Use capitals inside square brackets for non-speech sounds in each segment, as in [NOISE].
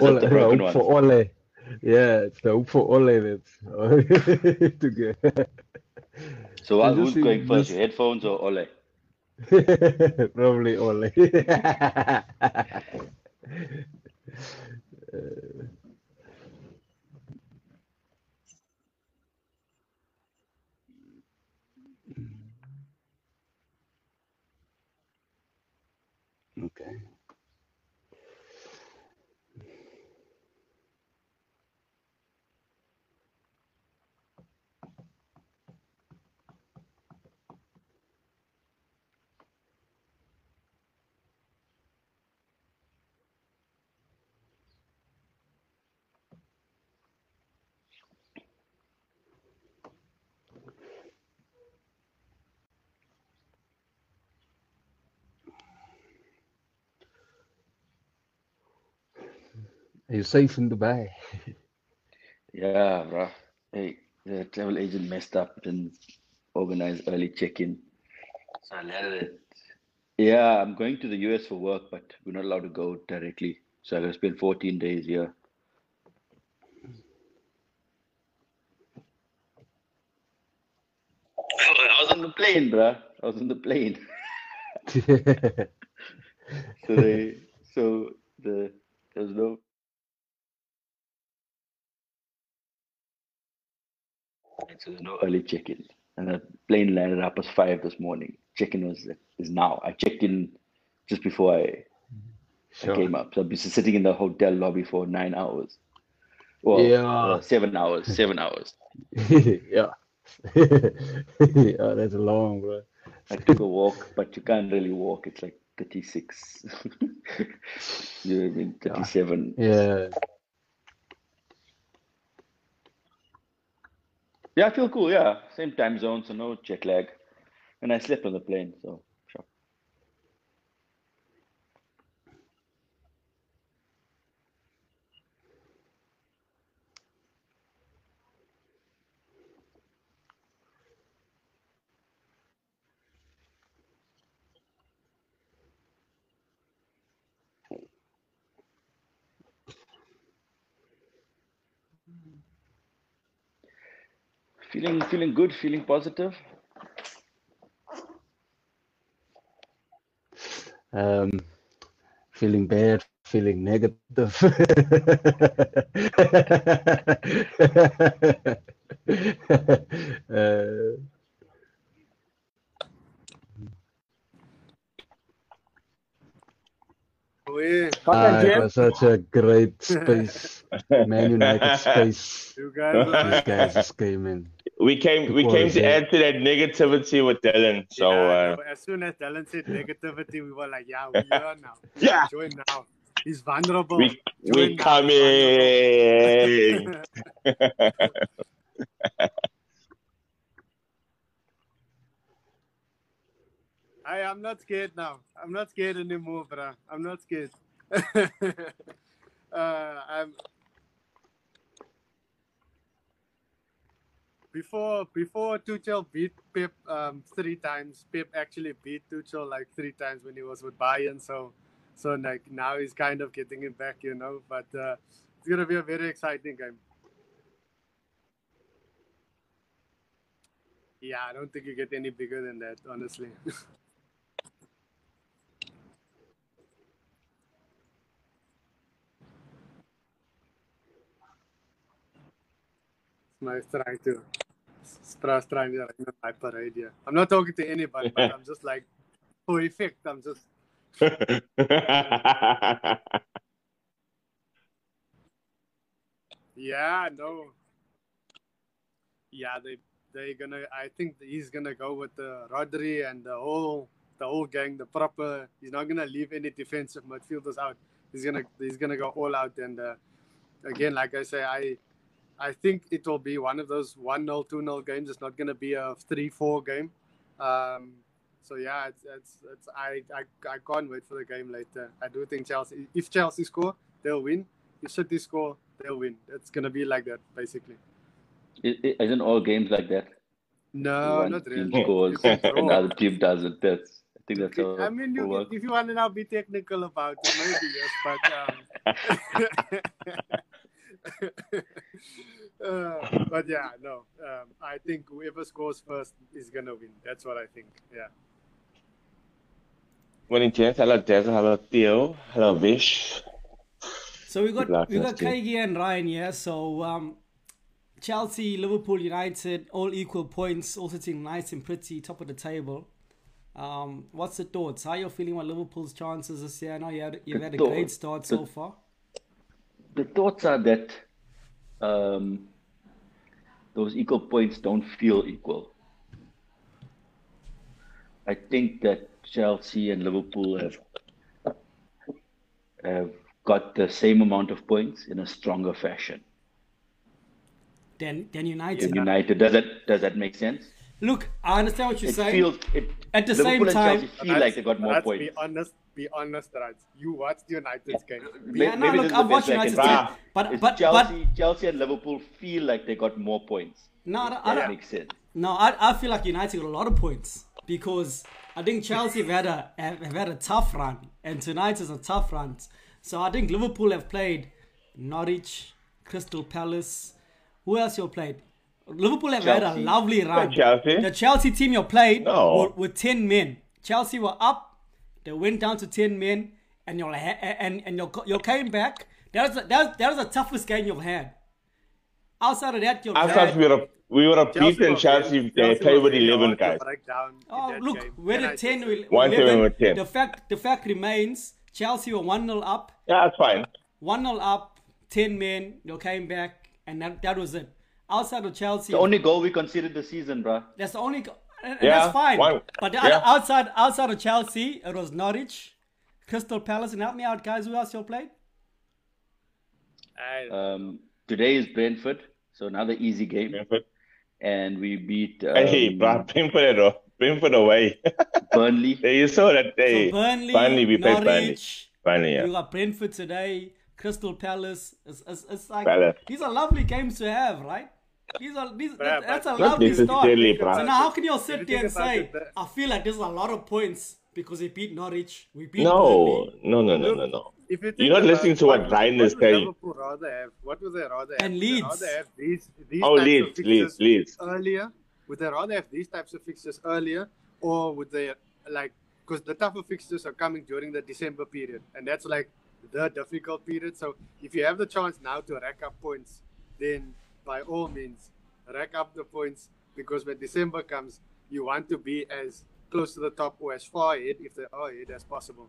Ole, the broken hope for Ole. Yeah, it's the hope for Ole that's [LAUGHS] to get. So uh, just who's going first, your headphones or Ole? [LAUGHS] Probably Ole. [LAUGHS] okay. Are you safe in Dubai? Yeah, bruh. Hey, the travel agent messed up and organized early check-in. So I landed it. Yeah, I'm going to the US for work, but we're not allowed to go directly. So I'm gonna spend 14 days here. I was on the plane, bruh. I was on the plane. [LAUGHS] [LAUGHS] So they, so the there was no so there's no early check-in, and the plane landed up as five this morning. Check-in was is now. I checked in just before I, I came up, so I've been sitting in the hotel lobby for nine hours. Well, Yeah. uh, seven hours. Seven hours. [LAUGHS] yeah. [LAUGHS] yeah, that's long, bro. I took a walk, but you can't really walk. It's like 36. [LAUGHS] you know what I mean? 37. Yeah. Yeah, I feel cool. Yeah, same time zone, so no jet lag. And I slept on the plane, so sure. Feeling feeling good, feeling positive. Um, feeling bad, feeling negative. uh, We, ah, it was such a great space, Man United [LAUGHS] space. you guys, These guys just came in. We came we came to add to that negativity with Dylan. So yeah, uh, as soon as Dylan said negativity, we were like, yeah, we are now. [LAUGHS] yeah, Join now. He's vulnerable. we we now, coming. I am not scared now. I'm not scared anymore, bro. I'm not scared. [LAUGHS] uh, I'm before before Tuchel beat Pep um, three times. Pep actually beat Tuchel like three times when he was with Bayern. So so like now he's kind of getting it back, you know. But uh, it's gonna be a very exciting game. Yeah, I don't think you get any bigger than that, honestly. [LAUGHS] Nice trying to Stra's trying to like my parade here. I'm not talking to anybody, but I'm just like for effect. I'm just [LAUGHS] yeah, no. Yeah, they they gonna I think he's gonna go with the Rodri and the whole the whole gang, the proper he's not gonna leave any defensive midfielders out. He's gonna he's gonna go all out and uh, again like I say I I think it will be one of those 1 0, 2 0 games. It's not going to be a 3 4 game. Um, so, yeah, it's, it's, it's, I, I, I can't wait for the game later. I do think Chelsea, if Chelsea score, they'll win. If City score, they'll win. It's going to be like that, basically. It, it, isn't all games like that? No, One not team really. scores [LAUGHS] [LAUGHS] You can and other team doesn't. That's think that's how I mean, you, if you want to now be technical about it, maybe yes, but um, [LAUGHS] uh, [LAUGHS] but yeah, no. Um, I think whoever scores first is gonna win. That's what I think. Yeah. Morning, gents. Hello, Des. Hello, Theo. Hello, Vish. So we got luck, we got Dusty. Kaigi and Ryan here. So um, Chelsea, Liverpool, United, all equal points, all sitting nice and pretty, top of the table. Um, what's the thoughts? How you feeling about Liverpool's chances this year? I know you had, you've had a great start so far. The thoughts are that um, those equal points don't feel equal. I think that Chelsea and Liverpool have have got the same amount of points in a stronger fashion. Then then United. And United, does that does that make sense? Look, I understand what you're It saying. feels it, At the Liverpool same and time- Chelsea feel like they got more Rats, points. Be honest. Be honest, Rats. You watched United's game. May- Yeah, no, maybe look, I've the watched best I United say. play, but It's but Chelsea, but Chelsea and Liverpool feel like they got more points. no, I don't, I that makes sense. No, I, I feel like United got a lot of points because I think Chelsea have had a have, have had a tough run and tonight is a tough run. So I think Liverpool have played Norwich, Crystal Palace. Who else you played? Liverpool have had a lovely run. Chelsea. The Chelsea team you played No. were, were ten men. Chelsea were up, they went down to ten men, and you're and and you you came back. That was the, that was, that was the toughest game you've had. Outside of that, you've I had. thought we were we were beaten was Chelsea. very- They Chelsea played with eleven guys. break down in Oh, look, game. we're Can at 10, we- say? One, 11. with 10. The fact, the fact remains, Chelsea were 1 0 up, Yeah, that's fine. 1 0 up, 10 men, you came back, and that, that was it. Outside of Chelsea, The only goal we conceded this season, bruh. that's the only, go- and, and Yeah, that's fine. one- but the yeah. outside outside of Chelsea, it was Norwich, Crystal Palace, and help me out, guys. Who else you played? Um, today is Brentford, so another easy game, Brentford. and we beat um, Hey, bro, Brentford, though. Brentford away. [LAUGHS] Burnley. There you saw that day. So Burnley, Finally, we played Burnley. Norwich. Finally, yeah. You got Brentford today, Crystal Palace. It's, it's, it's like Palace. these are lovely games to have, right? These are these. Yeah, that- that's a but- Not lovely start. So now, how can you all sit there and say, it, "I feel like there's a lot of points because we beat Norwich, we beat No, no, no, no, no, no. If you you're not about listening to what would- Ryan is would saying. Liverpool rather have? What would they rather have? And Leeds. rather have these, these Oh, types Leeds, fixtures Leeds, Leeds. earlier? Would they rather have these types of fixtures earlier, or would they like? Because the tougher fixtures are coming during the December period, and that's like the difficult period. So if you have the chance now to rack up points, then by all means rack up the points because when December comes, you want to be as close to the top or as far ahead if they are ahead as possible.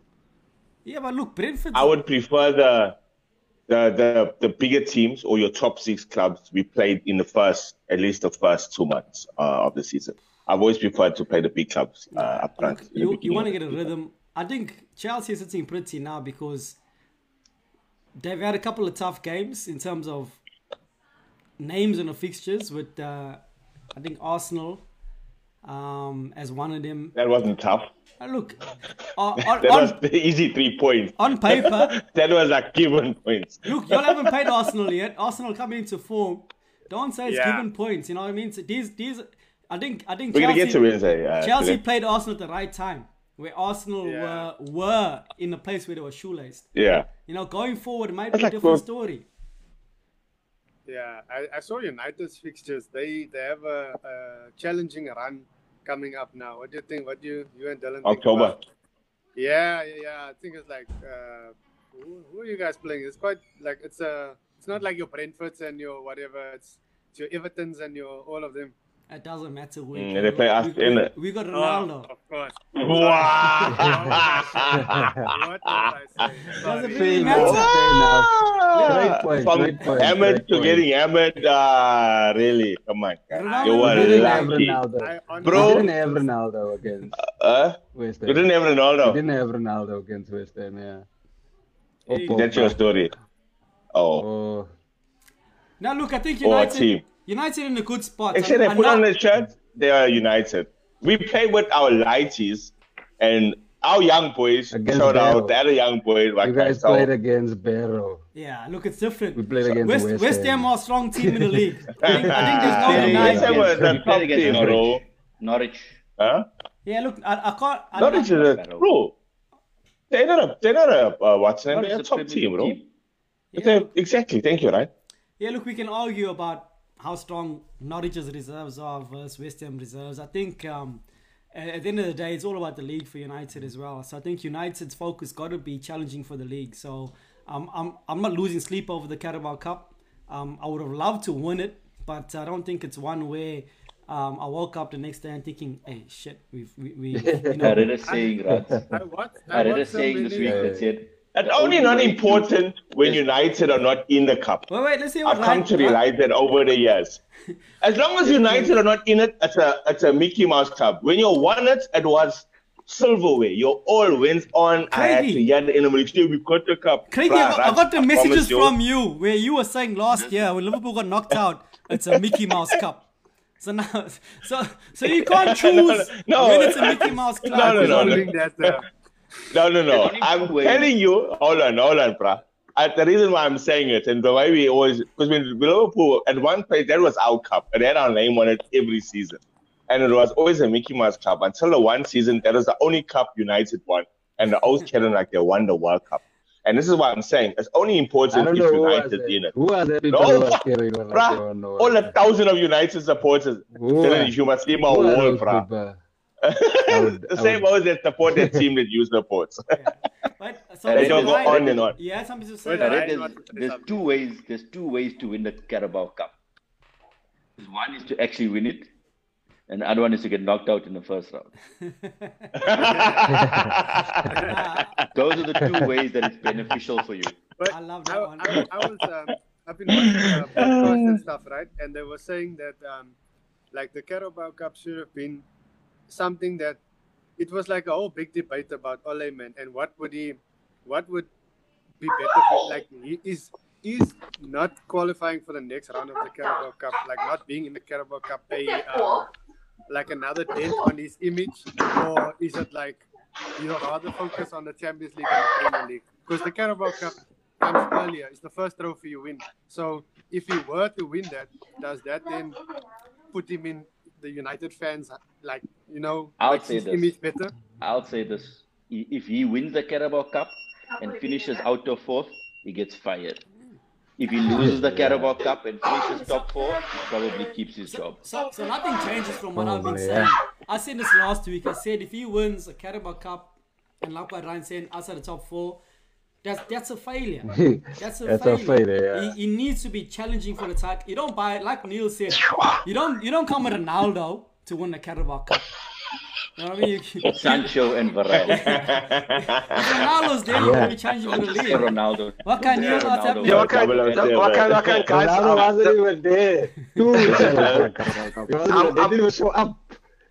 Yeah, but look, Brentford. I would prefer the the the the bigger teams or your top six clubs we played in the first at least the first two months uh, of the season. I've always preferred to play the big clubs uh, up front. Look, you, you want to get a rhythm. I think Chelsea is sitting pretty now because they've had a couple of tough games in terms of names in the fixtures with uh, I think Arsenal um, as one of them. That wasn't tough. Uh, look, uh, [LAUGHS] on, That was the easy three points. on paper, [LAUGHS] That was like given points. look, y'all haven't played Arsenal yet. Arsenal coming into form. Don't say it's Yeah. given points. You know what I mean? So these, these, I think, I think We're gonna Chelsea, get to Wednesday. Uh, Chelsea today. played Arsenal at the right time, where Arsenal Yeah. were were in the place where they were shoelaced. Yeah. You know, going forward it might That's be a like different both- story. Yeah, I, I saw United's fixtures. They they have a, a challenging run coming up now. What do you think? What do you you and Dylan think October. Yeah, yeah, yeah. I think it's like uh, who, who are you guys playing? It's quite like it's a. It's not like your Brentfords and your whatever. It's it's your Evertons and your all of them. It doesn't matter where. Mm, you they play us we, in we, it. we got Oh, Ronaldo. of course. Wow. What was I saying? [LAUGHS] Doesn't really matter. enough, fair enough. Great point, From great point, Ahmed great to point. getting Ahmed, uh, really? Come on. Ronaldo You were We didn't have lucky. Ronaldo. Bro. We didn't have Ronaldo against Uh, West Ham. you didn't have We Ronaldo. didn't have Ronaldo against West Ham, yeah. Or Hey, That's your story. Oh, Or Now look, I think Or a United, team. United in a good spot. Actually, they And put now- on the shirt. They are united. We play with our lighties and our young boys. Against shout Barrow. out the other young boys. Like you guys myself. played against Barrow. Yeah, look, it's different. We played against West, West, West Ham Ham. are a strong team in the league. [LAUGHS] I think, I think there's no Yeah, Hey, denying. West Ham against- the top played against team, Norwich. bro. Norwich. Huh? Yeah, look, I, I can't. I, Norwich is a bro. They're not a they're not a uh, what's name? They're a top team, bro. team. They're- exactly. Thank you, right? Yeah, look, we can argue about how strong Norwich's reserves are versus West Ham reserves. I think um, at at the end of the day, it's all about the league for United as well. So I think United's focus got to be challenging for the league. So um, I'm I'm not losing sleep over the Carabao Cup. Um, I would have loved to win it, but I don't think it's one where um, I woke up the next day and thinking, "Hey, shit, we've we, we [LAUGHS] you I know." read a saying, Rats. I watched. I read a saying this week that said, It's only not important when United are not in the cup. Wait, wait, let's see what I've come to realize that over the years. As long as United are not in it, it's a it's a Mickey Mouse Cup. When you won it, it was silverware. You all wins on. I had to Craigie. yell in the military, we got the cup. Craigie, Bruh, I got, I got the I messages promise you. from you where you were saying last year when Liverpool got knocked [LAUGHS] out, it's a Mickey Mouse Cup. So now, [LAUGHS] so so you can't [LAUGHS] choose no. when it's a Mickey Mouse Club. No, no, no, no. Holding that, uh, No, no, no. I'm two telling you. Hold on, hold on, bruh. Uh, the reason why I'm saying it and the way we always, because when Liverpool at one place that was our cup, and they had our name on it every season, and it was always a Mickey Mouse Cup until the one season that was the only cup United won, and the old carrying like they won the World Cup. And this is what I'm saying. It's only important if who was United that. in it. Who was that people No, who was like they Bruh, don't all what- a thousand of United supporters. Who Telling was- you must see my who was wall, those bruh. People? Would- [LAUGHS] the I same would- ones that support the team that you support. But, so They don't go Ryan- on and on. Yeah, some people say. Wait, I there's, wants to say there's two ways. There's two ways to win the Carabao Cup. One is to actually win it, and the other one is to get knocked out in the first round. [LAUGHS] [LAUGHS] Those are the two ways that it's beneficial for you. But I love that I, one. I, I was, um, I've been watching uh, podcasts and stuff, right? And they were saying that, um, like, the Carabao Cup should have been something that it was like a whole big debate about Ole man and what would he, what would be better for, like, he is is not qualifying for the next round of the Carabao Cup, like not being in the Carabao Cup, a uh, like another dent on his image, or is it like you know rather focus on the Champions League and the Premier League? Because the Carabao Cup comes earlier; it's the first trophy you win. So if he were to win that, does that then put him in the United fans like you know I'll makes say his this. image better? I'll say this: if he wins the Carabao Cup and finishes out of fourth, he gets fired. If he loses the Carabao Cup and finishes top four, he probably keeps his job. So, so nothing changes from what oh, I've been Probably, saying. yeah. I said this last week. I said if he wins a Carabao Cup and like what Ryan said, outside the top four, that's that's a failure. [LAUGHS] That's a That's a failure. failure, yeah. He, he needs to be challenging for the title. You don't buy it, like Neil said. [LAUGHS] You don't you don't come with Ronaldo to win the Carabao Cup. You know what I mean? Sancho and Varane. [LAUGHS] Ronaldo's there. You're gonna be challenging for the league. Ronaldo. What can Neil? Say What's Ronaldo. happening? Yeah, what kind, Double what up kind, what kind, guys? Ronaldo wasn't even there. Two weeks ago. He wasn't- I'm- they didn't even show up.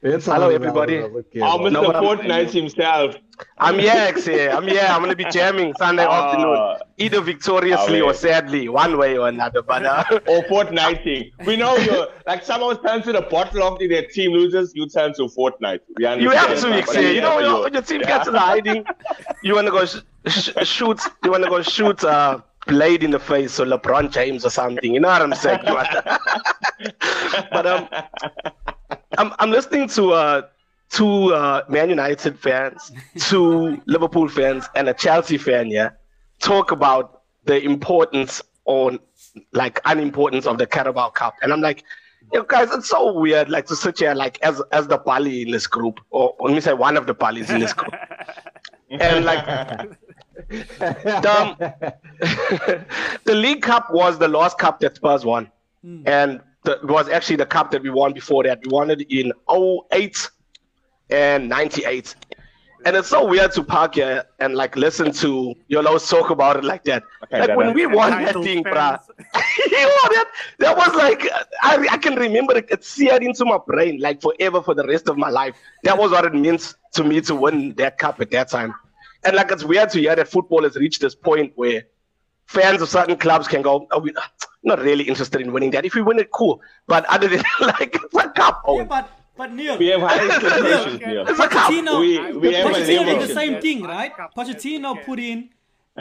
That's Hello, everybody. Ronaldo was okay, Oh. Mr. No, but I'm- Fortnite himself. I'm here, X, here. I'm here. I'm gonna be jamming Sunday [LAUGHS] Ah. afternoon, either victoriously Ah, or sadly, one way or another. But uh, [LAUGHS] Or Fortniting. We know you're like someone turns to the bottle after their team loses, you turn to Fortnite. We understand. you have to, but X, here. You know, yeah, when your, when your team gets to the hiding, you wanna go sh- sh- shoot. You wanna go shoot uh, Blade in the face, or LeBron James or something. You know what I'm saying? [LAUGHS] but um, I'm I'm listening to uh two uh, Man United fans, two [LAUGHS] Liverpool fans, and a Chelsea fan. Yeah, talk about the importance or like unimportance of the Carabao Cup, and I'm like. You guys, it's so weird, like to sit here, like as as the Bali in this group, or let me say one of the Balis in this group, [LAUGHS] and like Dumb. [LAUGHS] the League Cup was the last cup that Spurs won. And the, it was actually the cup that we won before that. We won it in 08 and 98. And it's so weird to park here and like listen to Yolos talk about it like that. Okay, like that- when we won that thing, bruh. [LAUGHS] you know, that, that was like, I, I can remember it, it seared into my brain like forever for the rest of my life. That was what it means to me to win that cup at that time. And like, it's weird to hear that football has reached this point where fans of certain clubs can go, oh, we're not really interested in winning that. If we win it, cool. But other than [LAUGHS] like, it's a cup. Yeah, Oh, but but Neil, We have high expectations, Neil. it's a cup. Pochettino, We, we have a Pochettino did the same thing, right? Pochettino yes. put in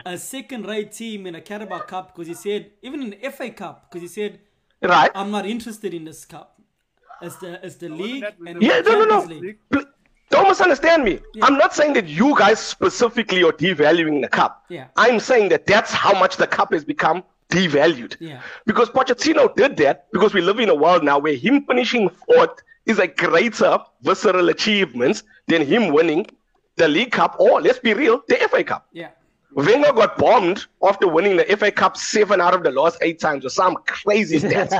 a second-rate team in a Carabao Cup because he said, even in the FA Cup, because he said, Right? I'm not interested in this cup. It's the it's the league that was and the- Yeah, no, no, no. League. Don't misunderstand me. I'm not saying that you guys specifically are devaluing the cup. Yeah. I'm saying that that's how much the cup has become devalued. Yeah. Because Pochettino did that because we live in a world now where him finishing fourth is a greater visceral achievement than him winning the League Cup or, let's be real, the FA Cup. Yeah. Wenger got bombed after winning the FA Cup seven out of the last eight times or some crazy stats.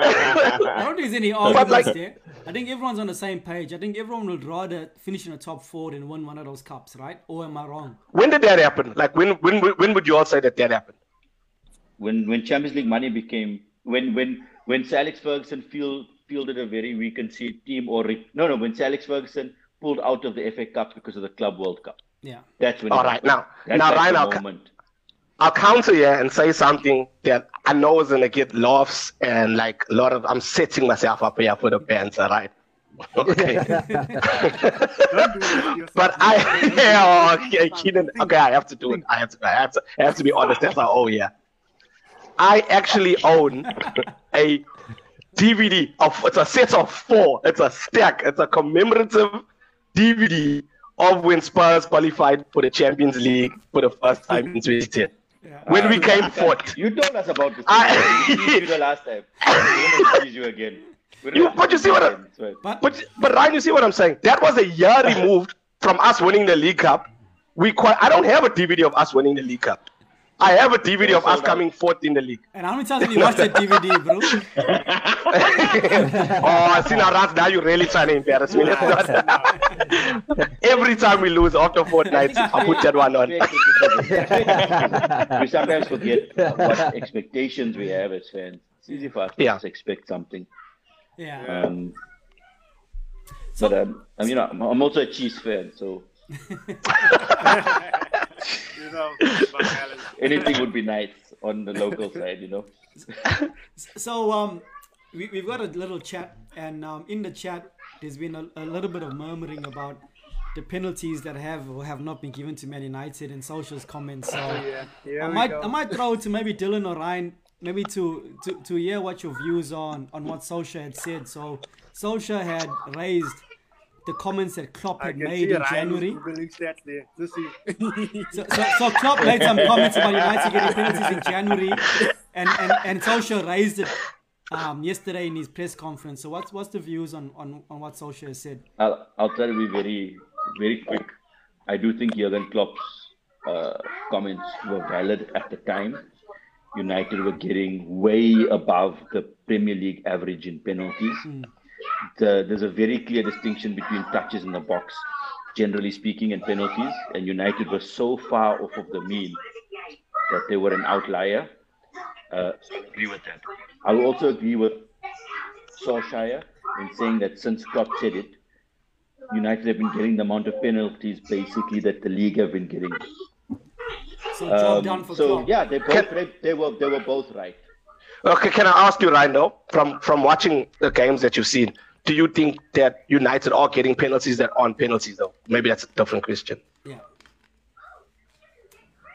I don't think there's any arguments like- there. I think everyone's on the same page. I think everyone would rather finish in the top four than win one of those cups, right? Or am I wrong? when did that happen? Like, when, when, when would you all say that that happened? when when Champions League money became when when when Sir Alex Ferguson field, fielded a very weak reconceived team or re, no no when Sir Alex Ferguson pulled out of the FA Cup because of the Club World Cup. Yeah. That's when. All it right, happened. now- That's now, like Ryan, I'll ca- moment. I'll counter here and say something that I know is gonna get laughs and like a lot of I'm setting myself up here for the fans, all right? [LAUGHS] Okay. [LAUGHS] Don't do this to yourself. [LAUGHS] but I yeah, oh, okay, Keenan, okay, I have to do it. I have to I have to I have to be honest. That's like, oh yeah. I actually own a DVD of it's a set of four. It's a stack. It's a commemorative DVD of when Spurs qualified for the Champions League for the first time in 2010. When we ah, came fourth. You told us about this. I- ah. you the last time. We're gonna tease you again. We're You- but you see what I- tease But, But but Ryan, you see what I'm saying? That was a year removed from us winning the League Cup. We quite, I don't have a DVD of us winning the League Cup. I have a DVD of us coming fourth in the league. and how many times have you watched that DVD, bro? [LAUGHS] oh, see now, Rans, now you're really trying to embarrass me. Let's not. [LAUGHS] Every time we lose after fortnight, I put that one on. we sometimes forget what expectations we have as fans. It's easy for us to Yeah. just expect something. Yeah. Um, but um, I mean, I'm, I'm also a Chiefs fan, so [LAUGHS] You know, anything would be nice on the local side, you know. [LAUGHS] So um, we, we've got a little chat, and um, in the chat, there's been a, a little bit of murmuring about the penalties that have or have not been given to Man United and Solskjaer's comments. So Yeah, here I might go. I might throw to maybe Dylan or Ryan, maybe to, to, to hear what your views on on what Solskjaer had said. So Solskjaer had raised the comments that Klopp I had can made see in Ryan January. Googling stats there. Just see. [LAUGHS] So, so, so Klopp made some comments about United getting penalties in January, and and and Solskjaer raised it um, yesterday in his press conference. So what's what's the views on on, on what Solskjaer said? I'll, I'll try to be very, very quick. I do think Jurgen Klopp's uh, comments were valid at the time. United were getting way above the Premier League average in penalties. The, there's a very clear distinction between touches in the box, generally speaking, and penalties. And United were so far off of the mean that they were an outlier. Uh, so I agree with that. I will also agree with Solskjaer in saying that since Klopp said it, United have been getting the amount of penalties basically that the league have been getting. So job Um, done for so Klopp. yeah, they both they, they were they were both right. Okay, can I ask you, Ryan, though, from from watching the games that you've seen, do you think that United are getting penalties that aren't penalties, though? Maybe that's a different question. Yeah.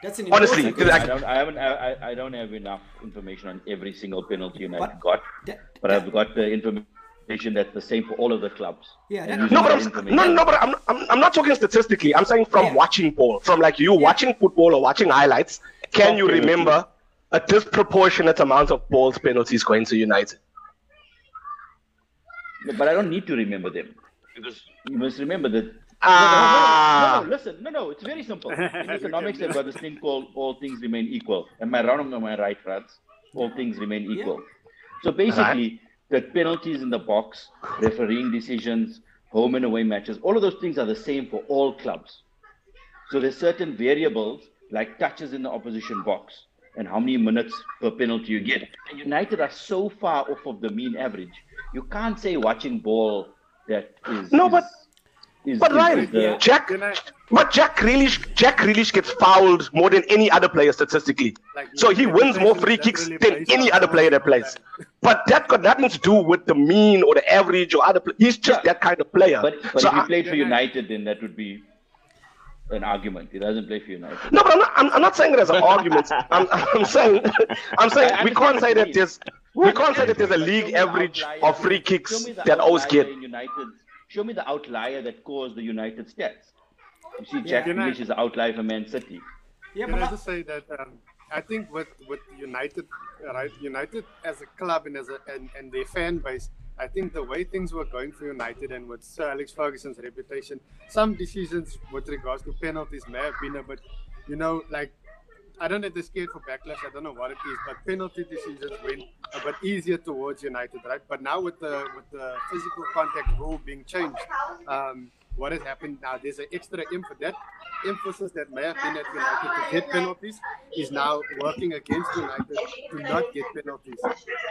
That's an Honestly, important I don't I haven't I, I- I don't have enough information on every single penalty United But- got, that- but I've got the information that's the same for all of the clubs. Yeah, that- No, but that I'm, no, no, but I'm, I'm, I'm not talking statistically. I'm saying from Yeah. watching ball, from like you watching football or watching highlights. Can you Okay. remember a disproportionate amount of balls penalties going to United? But I don't need to remember them because you must remember that. Ah. No, no, no, no, listen, no, no, it's very simple. [LAUGHS] In economics, they've got this thing called all things remain equal. Am I wrong or am I right, Rats? All things remain equal. So basically, the penalties in the box, refereeing decisions, home and away matches, all of those things are the same for all clubs. So there's certain variables like touches in the opposition box and how many minutes per penalty you get. And United are so far off of the mean average. You can't say watching ball that is No, is- but- is, But is- Ryan, is the- Jack, I- but Jack Grealish, Jack Grealish gets fouled more than any other player statistically. Like, so he wins more free kicks based than any other player that plays. that. But that got nothing to do with the mean or the average or other. Play. He's just Yeah. that kind of player. but but so if he I- played for United, then that would be an argument. He doesn't play for United. No, but I'm not. I'm, I'm not saying it as an argument. [LAUGHS] I'm, I'm saying, I'm saying we can't say that there's, we can't say that there's a league average of free kicks that always get. in United's show me the outlier that caused the United stats. You see, Jack Yeah. Grealish is the outlier for Man City. Yeah, Can but I I- just say that um, I think with with United, right? United as a club and as a and, and their fan base, I think the way things were going for United and with Sir Alex Ferguson's reputation, some decisions with regards to penalties may have been a bit, you know, like I don't know if they're scared for backlash. I don't know what it is, but penalty decisions went a bit easier towards United, right? But now with the with the physical contact rule being changed, um, what has happened now? There's an extra emphasis that emphasis that may have been at United to get penalties is now working against United to not get penalties,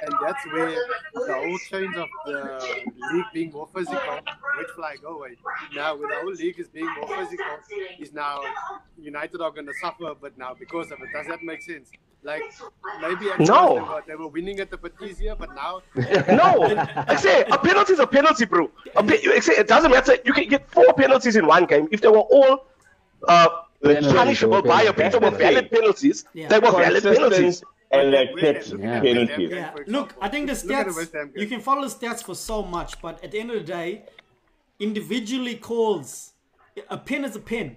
and that's where the whole change of the league being more physical, which fly go oh, away. Now, with the whole league is being more physical, is now United are going to suffer but now because of it. Does that make sense? Like maybe at No. they were, they were winning at the bit easier, but now [LAUGHS] No, I say a penalty is a penalty, bro. A pe- I say it doesn't matter. You can get four penalties in one game if they were all uh, Penalties, punishable by a okay. if valid penalties. Yeah. They were valid penalties. Consistent and West like Ham- kept Yeah. penalties. Yeah, look. I think the Look the stats, you can follow the stats for so much, but at the end of the day, individually calls, a pin is a pin.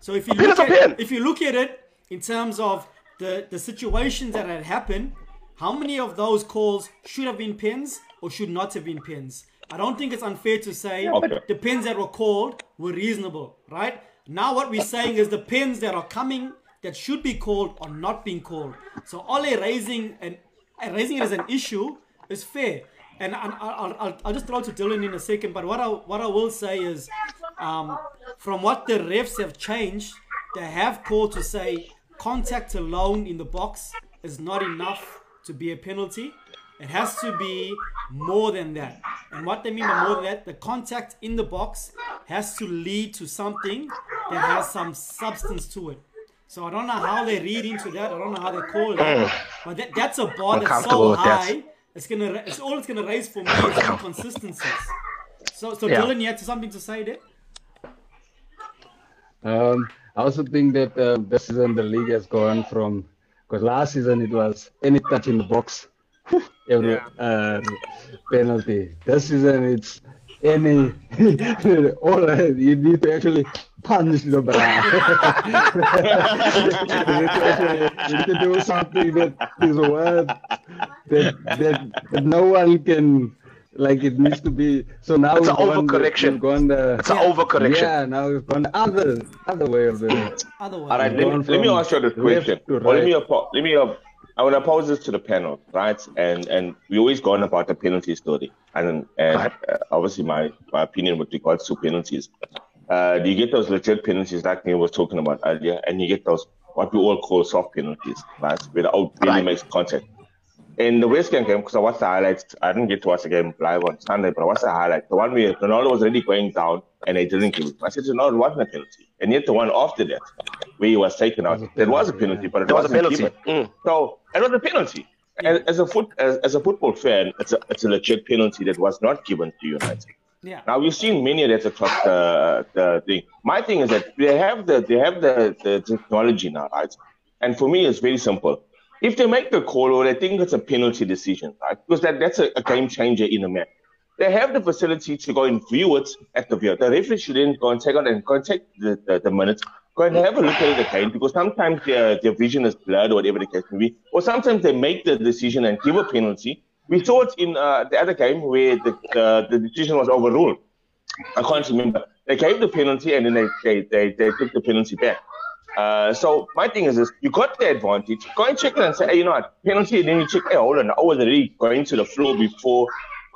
So if you pin look is a at, pin. if you look at it in terms of the, the situations that had happened, how many of those calls should have been pins or should not have been pins? I don't think it's unfair to say Okay. the pins that were called were reasonable, right? Now what we're saying is the pins that are coming that should be called are not being called. So Ole raising and raising it as an issue is fair. And I- I'll, I'll, I'll just throw to Dylan in a second. But what I what I will say is, um, from what the refs have changed, they have called to say contact alone in the box is not enough to be a penalty. It has to be more than that. And what they mean by more than that, the contact in the box has to lead to something that has some substance to it. So I don't know how they read into that. I don't know how they call it. But that, that's a bar that's so with that. high. It's gonna. It's all it's gonna raise for me is inconsistencies. So, so Yeah. Dylan, you had something to say there? Um, I also think that uh, this season the league has gone from because last season it was any touch in the box, every Yeah. uh, penalty. This season it's any [LAUGHS] all you need to actually punch the bra. [LAUGHS] you, need to actually, you need to do something that is worth that, that, that no one can like it needs to be so now It's an we've gone the- overcorrection. gone the It's an overcorrection. yeah, now it's gone the other other way of the Otherwise, All right, let me, Gone let me ask you this question. to Or let me, let me, I want to pose this to the panel, right? And and we always gone about the penalty story, and and uh, obviously my, my opinion with regards to penalties. Uh, you get those legit penalties like Neil was talking about earlier, and you get those what we all call soft penalties, right? Where the out really Right. makes contact. In the West Ham game, because I watched the highlights, I didn't get to watch the game live on Sunday, but I watched the highlight. The one where Ronaldo was already going down and they didn't give it. I said, Ronaldo wasn't a penalty. And yet the one after that, where he was taken out, there was a penalty, but it There was a wasn't penalty. given. Mm. So it was a penalty. As, as a foot as, as a football fan, it's a it's a legit penalty that was not given to United. yeah. Now we've seen many of that across the the thing. My thing is that they have the they have the, the technology now, right? And for me, it's very simple. If they make the call or they think it's a penalty decision, right? Because that, that's a, a game changer in a match. They have the facility to go and view it at the view. The referee should then go and take out and take the, the, the minutes, go and have a look at it again because sometimes their, their vision is blurred or whatever the case may be. Or sometimes they make the decision and give a penalty. We saw it in uh, the other game where the, the, the decision was overruled. I can't remember. They gave the penalty and then they, they, they, they took the penalty back. Uh, so my thing is this: you got the advantage. Go and check it and say, hey, you know what, penalty. And then you check, hey, hold on, I was already going to the floor before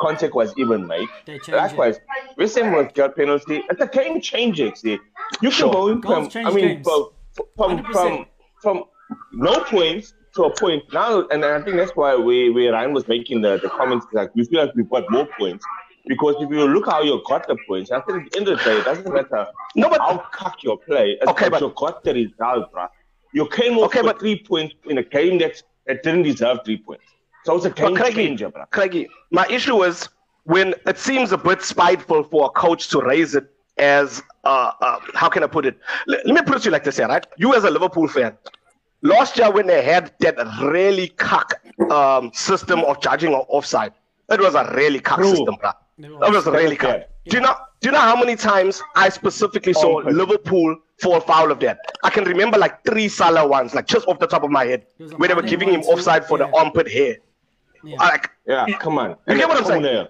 contact was even made. They change Likewise, West Ham was got penalty. It's a game changer. See, you can Sure. go in from, I mean, from from, from from no points to a point now, and I think that's why we we Ryan was making the, the comments like we feel like we've got more points because if you look how you got the points, I think at the end of the day, it doesn't matter No, but how cock your play. It's Okay, that but- you got the result, bruh. You came off Okay, with but- three points in a game that, that didn't deserve three points. So it's a game But Craigie, changer, bruh. Craigie, my issue is when it seems a bit spiteful for a coach to raise it as, uh, uh, how can I put it? L- let me put it to you like this here, right? You as a Liverpool fan, last year when they had that really cock um, system of judging or offside, it was a really cock True. system, bruh. It It was. was really cock. bad. Do you know? Do you know how many times I specifically saw Oh, but- Liverpool fall foul of that? I can remember like three Salah ones, like just off the top of my head, There was a where they were giving him offside for the yeah. armpit hair. Yeah. Like, Yeah, come on. You get what I'm saying? there.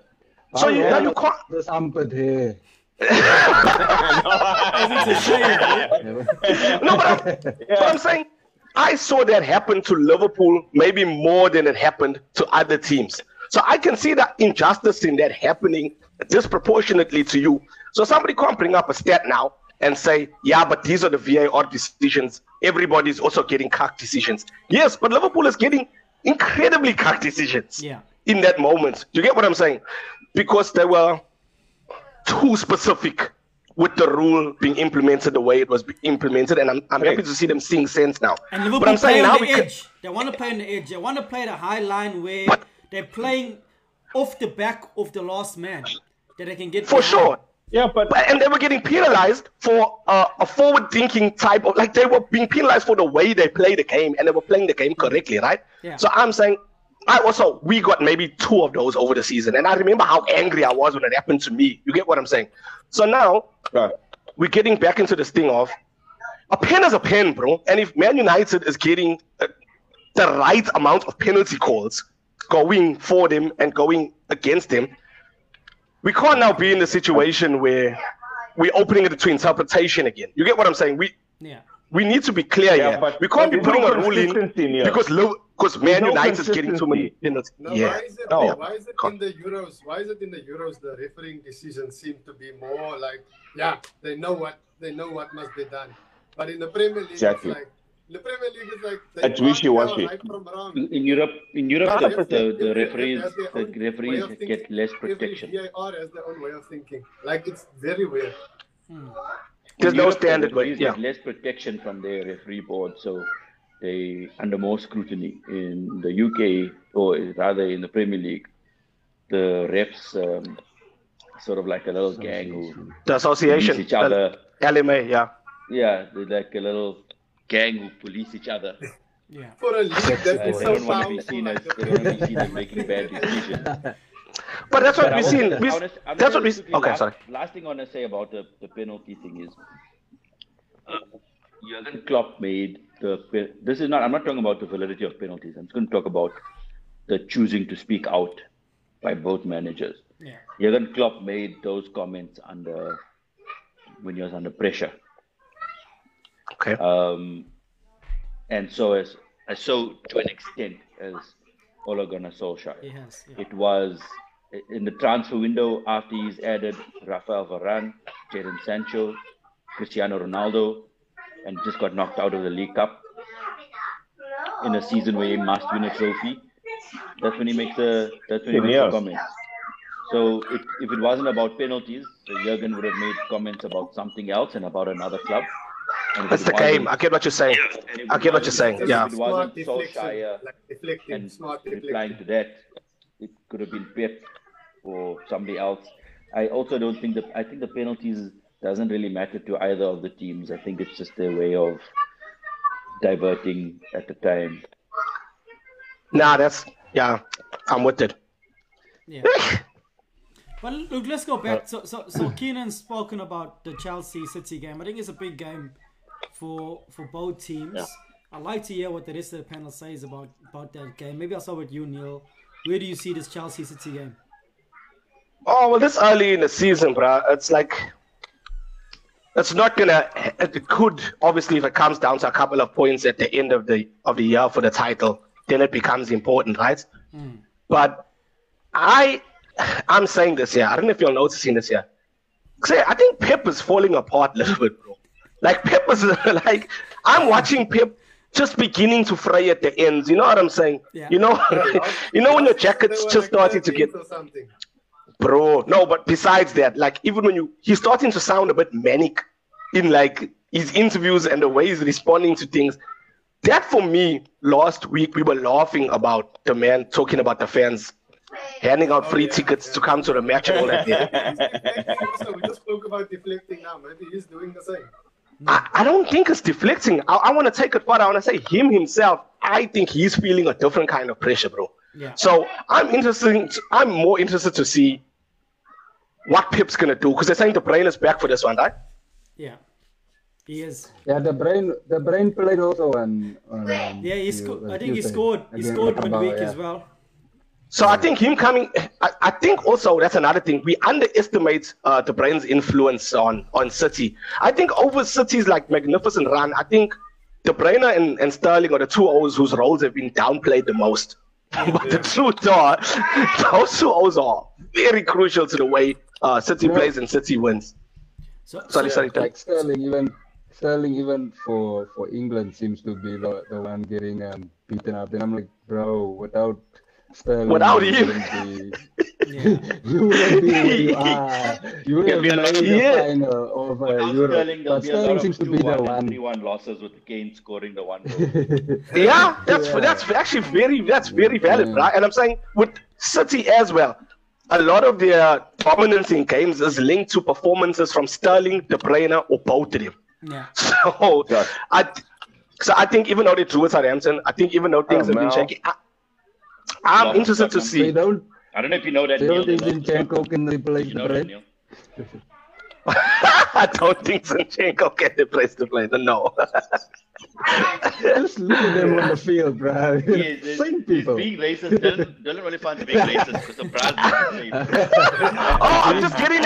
so you, now you can't. This armpit hair. It's a shame, eh? [LAUGHS] No, but I'm, but I'm saying I saw that happen to Liverpool maybe more than it happened to other teams. So I can see that injustice in that happening disproportionately to you. So somebody can't bring up a stat now and say, yeah, but these are the VAR decisions. Everybody's also getting cuck decisions. Yes, but Liverpool is getting incredibly cuck decisions Yeah. in that moment. You get what I'm saying? Because they were too specific with the rule being implemented the way it was implemented, and I'm, I'm happy to see them seeing sense now. And but I'm saying now we the can, edge. They want to play on the edge. They want to play the high line where But- they're playing off the back of the last man that they can get for behind. sure. Yeah, but But, and they were getting penalized for uh, a forward-thinking type of like they were being penalized for the way they play the game, and they were playing the game correctly, right? Yeah. So I'm saying, I also we got maybe two of those over the season, and I remember how angry I was when it happened to me. You get what I'm saying? So now uh, we're getting back into this thing of a pen is a pen, bro. And if Man United is getting uh, the right amount of penalty calls going for them and going against them, we can't now be in the situation where we're opening it to interpretation again. You get what I'm saying? We Yeah. we need to be clear Yeah, here. but- we can't but be putting no a rule in here. because because Man no United is getting too many penalties. No, yeah. why is it? No. Why is it in the Euros? Why is it in the Euros the refereeing decisions seem to be more like, yeah, they know what they know what must be done, but in the Premier League, Exactly. it's like the Premier League is like they It's wishy-washy. right. In Europe, in Europe, Every- the, the, the referees, the referees get less Every protection. VAR has their own way of thinking. Like it's very weird. There's no the standard way. referees Yeah. less protection from their referee board, so they under more scrutiny. In the UK, or rather in the Premier League, the refs um, sort of like a little gang who The association. each other. LMA, yeah. Yeah, they're like a little gang who police each other. Yeah. For a league that they so don't want to be powerful, seen as they don't want to be seen as making bad decisions. [LAUGHS] But that's what we've want seen. We, I wanna- I wanna that's what we. quickly, Okay, last, sorry. Last thing I want to say about the, the penalty thing is, uh, Jurgen Klopp made the. This is not. I'm not talking about the validity of penalties. I'm just going to talk about the choosing to speak out by both managers. Yeah. Jurgen Klopp made those comments under when he was under pressure. Okay. Um, and so as, as so to an extent as Ole Gunnar Solskjaer. He has. Yeah. It was in the transfer window after he's added Rafael Varane, Jadon Sancho, Cristiano Ronaldo, and just got knocked out of the League Cup in a season where he must win a trophy. That's when he makes the that's when he makes the Yes. comments. So if, if it wasn't about penalties, so Jurgen would have made comments about something else and about another club. And That's the game. I get what you're saying. and if I get what you're wasn't- saying, if yeah. it wasn't Smart deflection, Solskjaer uh, like deflecting, and smart replying to that, it could have been Pep or somebody else. I also don't think that I think the penalties doesn't really matter to either of the teams. I think it's just their way of diverting at the time. Nah, that's yeah. I'm with it. Yeah. [LAUGHS] Well, look, let's go back. Uh, so, so, so Keenan's spoken about the Chelsea City game. I think it's a big game for for both teams. I'd like to hear what the rest of the panel says about about that game. Maybe I'll start with you, Neil. Where do you see this Chelsea City game? Oh well, this early in the season, bro. It's like it's not gonna. It could obviously, if it comes down to a couple of points at the end of the of the year for the title, then it becomes important, right? Hmm. But I, I'm saying this here. I don't know if you're noticing this here. Say, I think Pep is falling apart a little bit, bro. Like Pep is [LAUGHS] like, I'm watching Pep just beginning to fray at the ends. You know what I'm saying? Yeah. You know, [LAUGHS] you know when your jacket's were just like starting to get something. bro no but besides that like even when you he's starting to sound a bit manic in like his interviews and the way he's responding to things that for me last week we were laughing about the man talking about the fans handing out oh, free yeah, tickets yeah. to come to the match and all that yeah. [LAUGHS] He's. We just spoke about deflecting now. Maybe he's doing the same. I, I don't think it's deflecting I, I want to take it further I want to say him himself I think he's feeling a different kind of pressure bro Yeah. So I'm interested. I'm more interested to see what Pep's gonna do because they're saying De Bruyne is back for this one, right? Yeah, he is. Yeah, De Bruyne, De Bruyne played also on. on um, Yeah, he you- scored. uh, I think he scored. He scored Bilbao, midweek yeah. as well. So I think him coming. I, I think also that's another thing. We underestimate uh, De Bruyne's influence on on City. I think over City's like magnificent run. I think the Brainer and, and Sterling are the two O's whose roles have been downplayed the most. [LAUGHS] but the truth [LAUGHS] are, those two O's are very crucial to the way uh, City Yeah. plays and City wins. So, Sorry, so- sorry, Like Sterling, even Sterling, even for for England, seems to be the, the one getting um, beaten up. And I'm like, bro, without Sterling, Without you him. wouldn't [LAUGHS] Yeah. [LAUGHS] you wouldn't be where you [LAUGHS] are. You would have be a lot the Yeah. final of uh, Europe. Sterling, But a lot Sterling seems to be the one. 3-1 losses with Kane scoring the one goal. Yeah, that's Yeah. that's actually very that's very valid, Yeah. right? And I'm saying with City as well, a lot of their dominance in games is linked to performances from Sterling, De Bruyne, or both of them. yeah. So Yeah. I, so I think even though they drew with Southampton, I think even though things Oh, have been Mel. shaky, I, I'm Yeah, interested to Tottenham. They see. don't. I don't know if you know that. They don't Neil, think you know- Zinchenko can replace you the know that, bread. Neil? [LAUGHS] I don't think Zinchenko can replace the play. No. Just look at them on the field, bro. He is- he's- Same he's people. being racist. Dylan, Dylan really finds being racist because the Braz [LAUGHS] is the same. [LAUGHS] oh, I'm just kidding.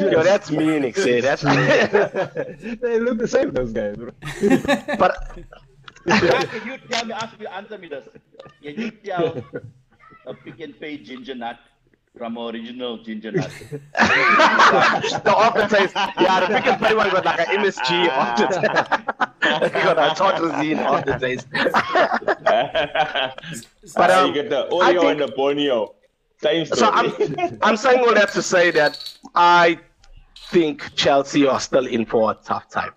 Big Yo, that's me, Nick. Say that's me. they look the same, those guys, bro. But Brad, can [LAUGHS] you tell me, ask me, answer me this. Can you tell a pick and pay ginger nut from original ginger nut? [LAUGHS] the aftertaste, yeah, the pick and pay one got like an MSG aftertaste. [LAUGHS] got a tartrazine aftertaste. But um, you get the I Oreo think- and the Bonio. Same so. I'm, I'm saying all that to say that I think Chelsea are still in for a tough time.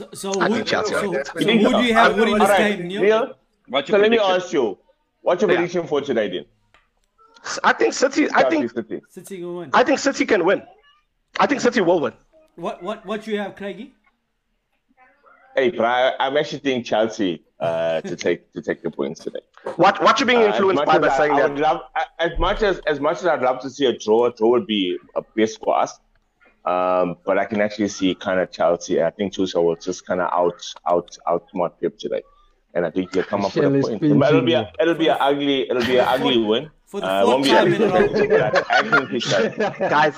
So, so, I who, think Chelsea so, so You think who do you have winning this Alright, game, Neil? Neil, What's your so let me ask you, what's your Yeah. prediction for today, then? I think City. I think City. City will win. I think City can win. I think City will win. What what what you have, Craigie? Hey, but I, I'm actually thinking Chelsea uh, to take to take the points today. What what you being Uh, influenced much by as by saying I that? would love, as much as as much as I'd love to see a draw, a draw would be a best for us. Um, but I can actually see kind of Chelsea. I think Tuchel will just kind of out out outsmart Pep today, and I think he'll come up with a point. pinching It'll be a, it'll be an ugly it'll be an ugly win. For the Uh, fourth won't be time a- in a row. I can pick that. [LAUGHS] Guys,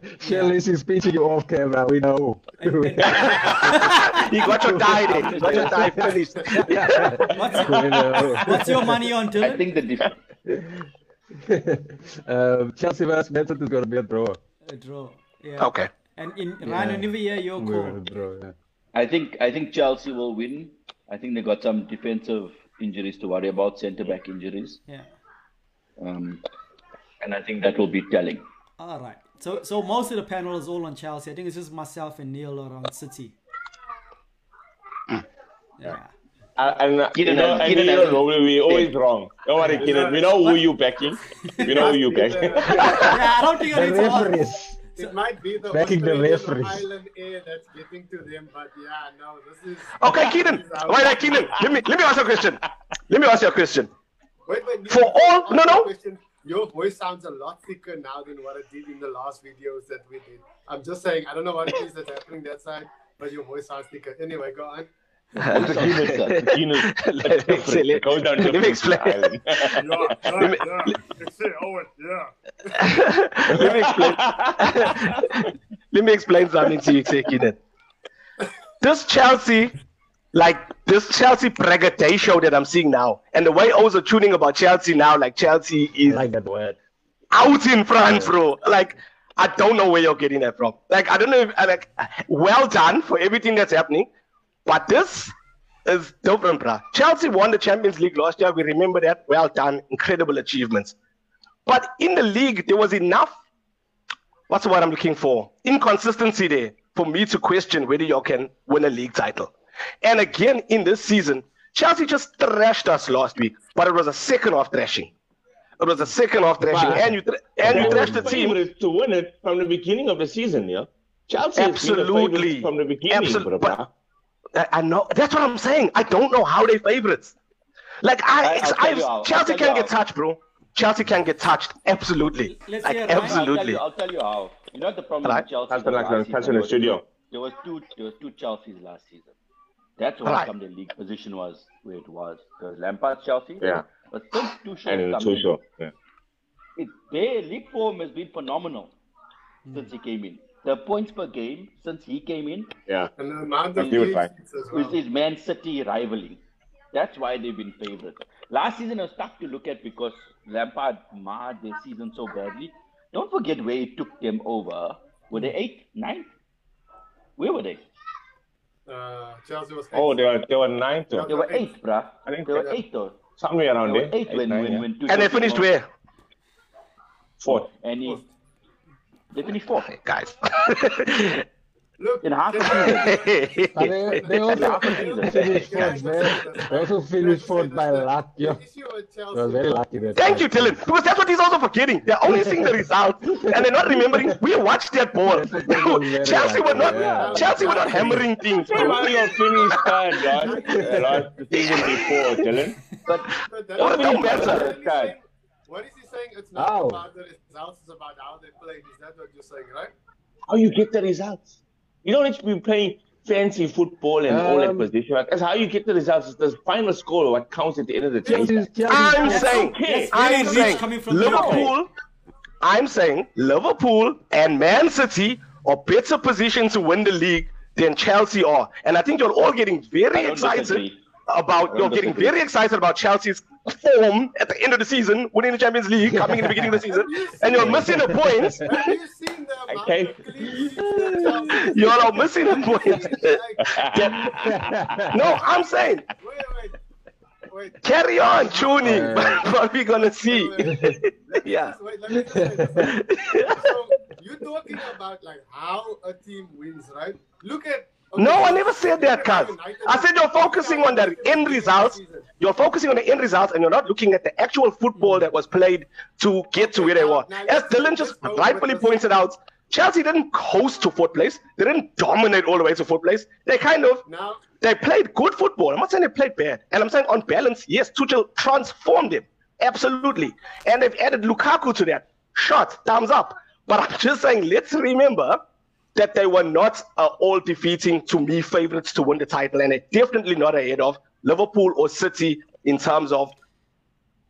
[LAUGHS] Shelley is speaking you off camera. We know. [LAUGHS] you got your die then. You got your die finished. What's, we know. what's your money on, I think the def- um, Chelsea versus Manchester is gonna be a draw. A draw. Yeah. Okay. And in Ryan and Nivea, your We're gonna call. draw. Yeah. I think I think Chelsea will win. I think they got some defensive injuries to worry about, centre back injuries, Yeah. um, and I think that will be telling. All right. So so most of the panel is all on Chelsea. I think it's just myself and Neil are on City. Yeah. Uh, and uh, you know, has- and Keenan you has- know, we always wrong. Don't worry, Keenan. We know who you backing. We know who you backing. [LAUGHS] yeah, I don't think I The need to ask. referees. It might be the Backing the Australian. Island air that's getting to them, but yeah, no, this is. Okay, [LAUGHS] Keenan. this is our- Wait, wait, uh, Keenan. Let me let me ask you a question. Let me ask you a question. Wait, wait. For all- no, no. Question. Your voice sounds a lot thicker now than what it did in the last videos that we did. I'm just saying, I don't know what it is that's happening that side, but your voice sounds thicker. Anyway, go on. It's a Keenan, it's a Keenan. Let me- different. let- Goes down let me different explain. island. [LAUGHS] Yeah, me- yeah. You say Owen, yeah. let me explain. [LAUGHS] let me explain something to you, say, Keenan. This Chelsea, like this Chelsea braggadocio that I'm seeing now, and the way O's are tuning about Chelsea now, like Chelsea I is like that word. out in front, bro. Like, I don't know where you're getting that from. Like, I don't know if, I like, well done for everything that's happening, but this is different, bro. Chelsea won the Champions League last year. We remember that. Well done. Incredible achievements. But in the league, there was enough, what's the word I'm looking for? Inconsistency there for me to question whether you can win a league title. And again, in this season, Chelsea just thrashed us last week, but it was a second half thrashing. It was a second half thrashing, and you thr- and you thrashed the team. to win it from the beginning of the season, yeah. Chelsea has been the Absolutely. from the beginning, Absol- but- I, I know that's what I'm saying. I don't know how they favorites. Like I, I- I'll I, you. I'll Chelsea can you get touched, bro. Chelsea can get touched. Absolutely. Let's like, hear it, I'll tell, absolutely. you, I'll tell you how. You know the problem Right. with Chelsea? That's like last I'm season touching the was- studio. There was two. There was two Chelseas last season. That's why Right. come the league position was where it was. Because Lampard's Chelsea. Yeah. But since Tuchel And in come in, Tuchel. Yeah. it, their league form has been phenomenal since he came in the points per game since he came in. Yeah. And the amount of is, well. which is Man City rivaling. That's why they've been favored. Last season was tough to look at because Lampard marred their season so badly. Don't forget where he took them over. Were they eighth, ninth? Where were they? Uh, Chelsea was. Oh, they were they were ninth. Or? They were eighth, bruh. I think they were eighth or somewhere around there. Eighth, eight, when, nine, when, yeah. when and they finished where? Fourth. And he, Fourth. 24. Guys. Look, in half a season. [LAUGHS] they, they also finished fourth. Finished fourth by a lot. They were very lucky. Thank time. you, Dylan. Because that's what he's also forgetting. They're only seeing the result and they're not remembering. We watched that ball. [LAUGHS] Chelsea were not. Yeah. Chelsea were not hammering things. Mario finished third, right? Right, the season before, Dylan. But, but that doesn't matter is he saying- What is he saying? It's not How? about the results, it's about how they played. Is that what you're saying, right? How you get the results? You don't need to be playing fancy football and all that Um, position. That's how you get the results. It's the final score what counts at the end of the day. Chelsea's- Chelsea's- I'm saying, okay. I'm saying, coming from the Liverpool. I'm saying Liverpool and Man City are better positioned to win the league than Chelsea are, and I think you're all getting very excited disagree. About. You're getting very excited about Chelsea's form at the end of the season, winning the Champions League, coming in the beginning of the season, [LAUGHS] and you're missing the point. Have you seen the amount Okay. of clean sheets [LAUGHS] that Chelsea You're all missing the point. Like, no, I'm saying wait, wait, wait. carry on tuning. [LAUGHS] Uh, what we gonna see? Yeah. just- wait, let me just say this. So you're talking about like how a team wins, right? Look at. No, I never said that, Kaz. I said you're focusing on the end results. You're focusing on the end results and you're not looking at the actual football that was played to get to where they were. As Dylan just rightfully pointed out, Chelsea didn't coast to fourth place. They didn't dominate all the way to fourth place. They kind of Now, they played good football. I'm not saying they played bad. And I'm saying on balance, yes, Tuchel transformed him. Absolutely. And they've added Lukaku to that. Shot, thumbs up. But I'm just saying, let's remember that they were not uh, all defeating, to me, favorites to win the title. And they're definitely not ahead of Liverpool or City in terms of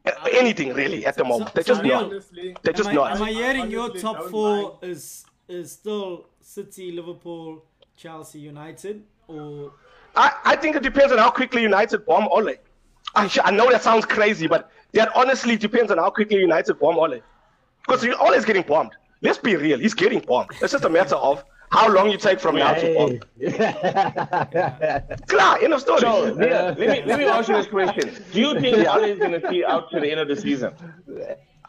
uh, anything, really, at the moment. They're just so not. honestly, They're just am, I, not. am I hearing your honestly top four mind. is is still City, Liverpool, Chelsea, United, or I, I think it depends on how quickly United bomb Ole. I, sh- I know that sounds crazy, but that honestly depends on how quickly United bomb Ole. Because Ole is getting bombed. Let's be real, he's getting bombed. It's just a matter of how long you take from now to bomb. Klar, end of story. So, Neil, let me let me ask you this question: Do you think Ole is going to see out to the end of the season?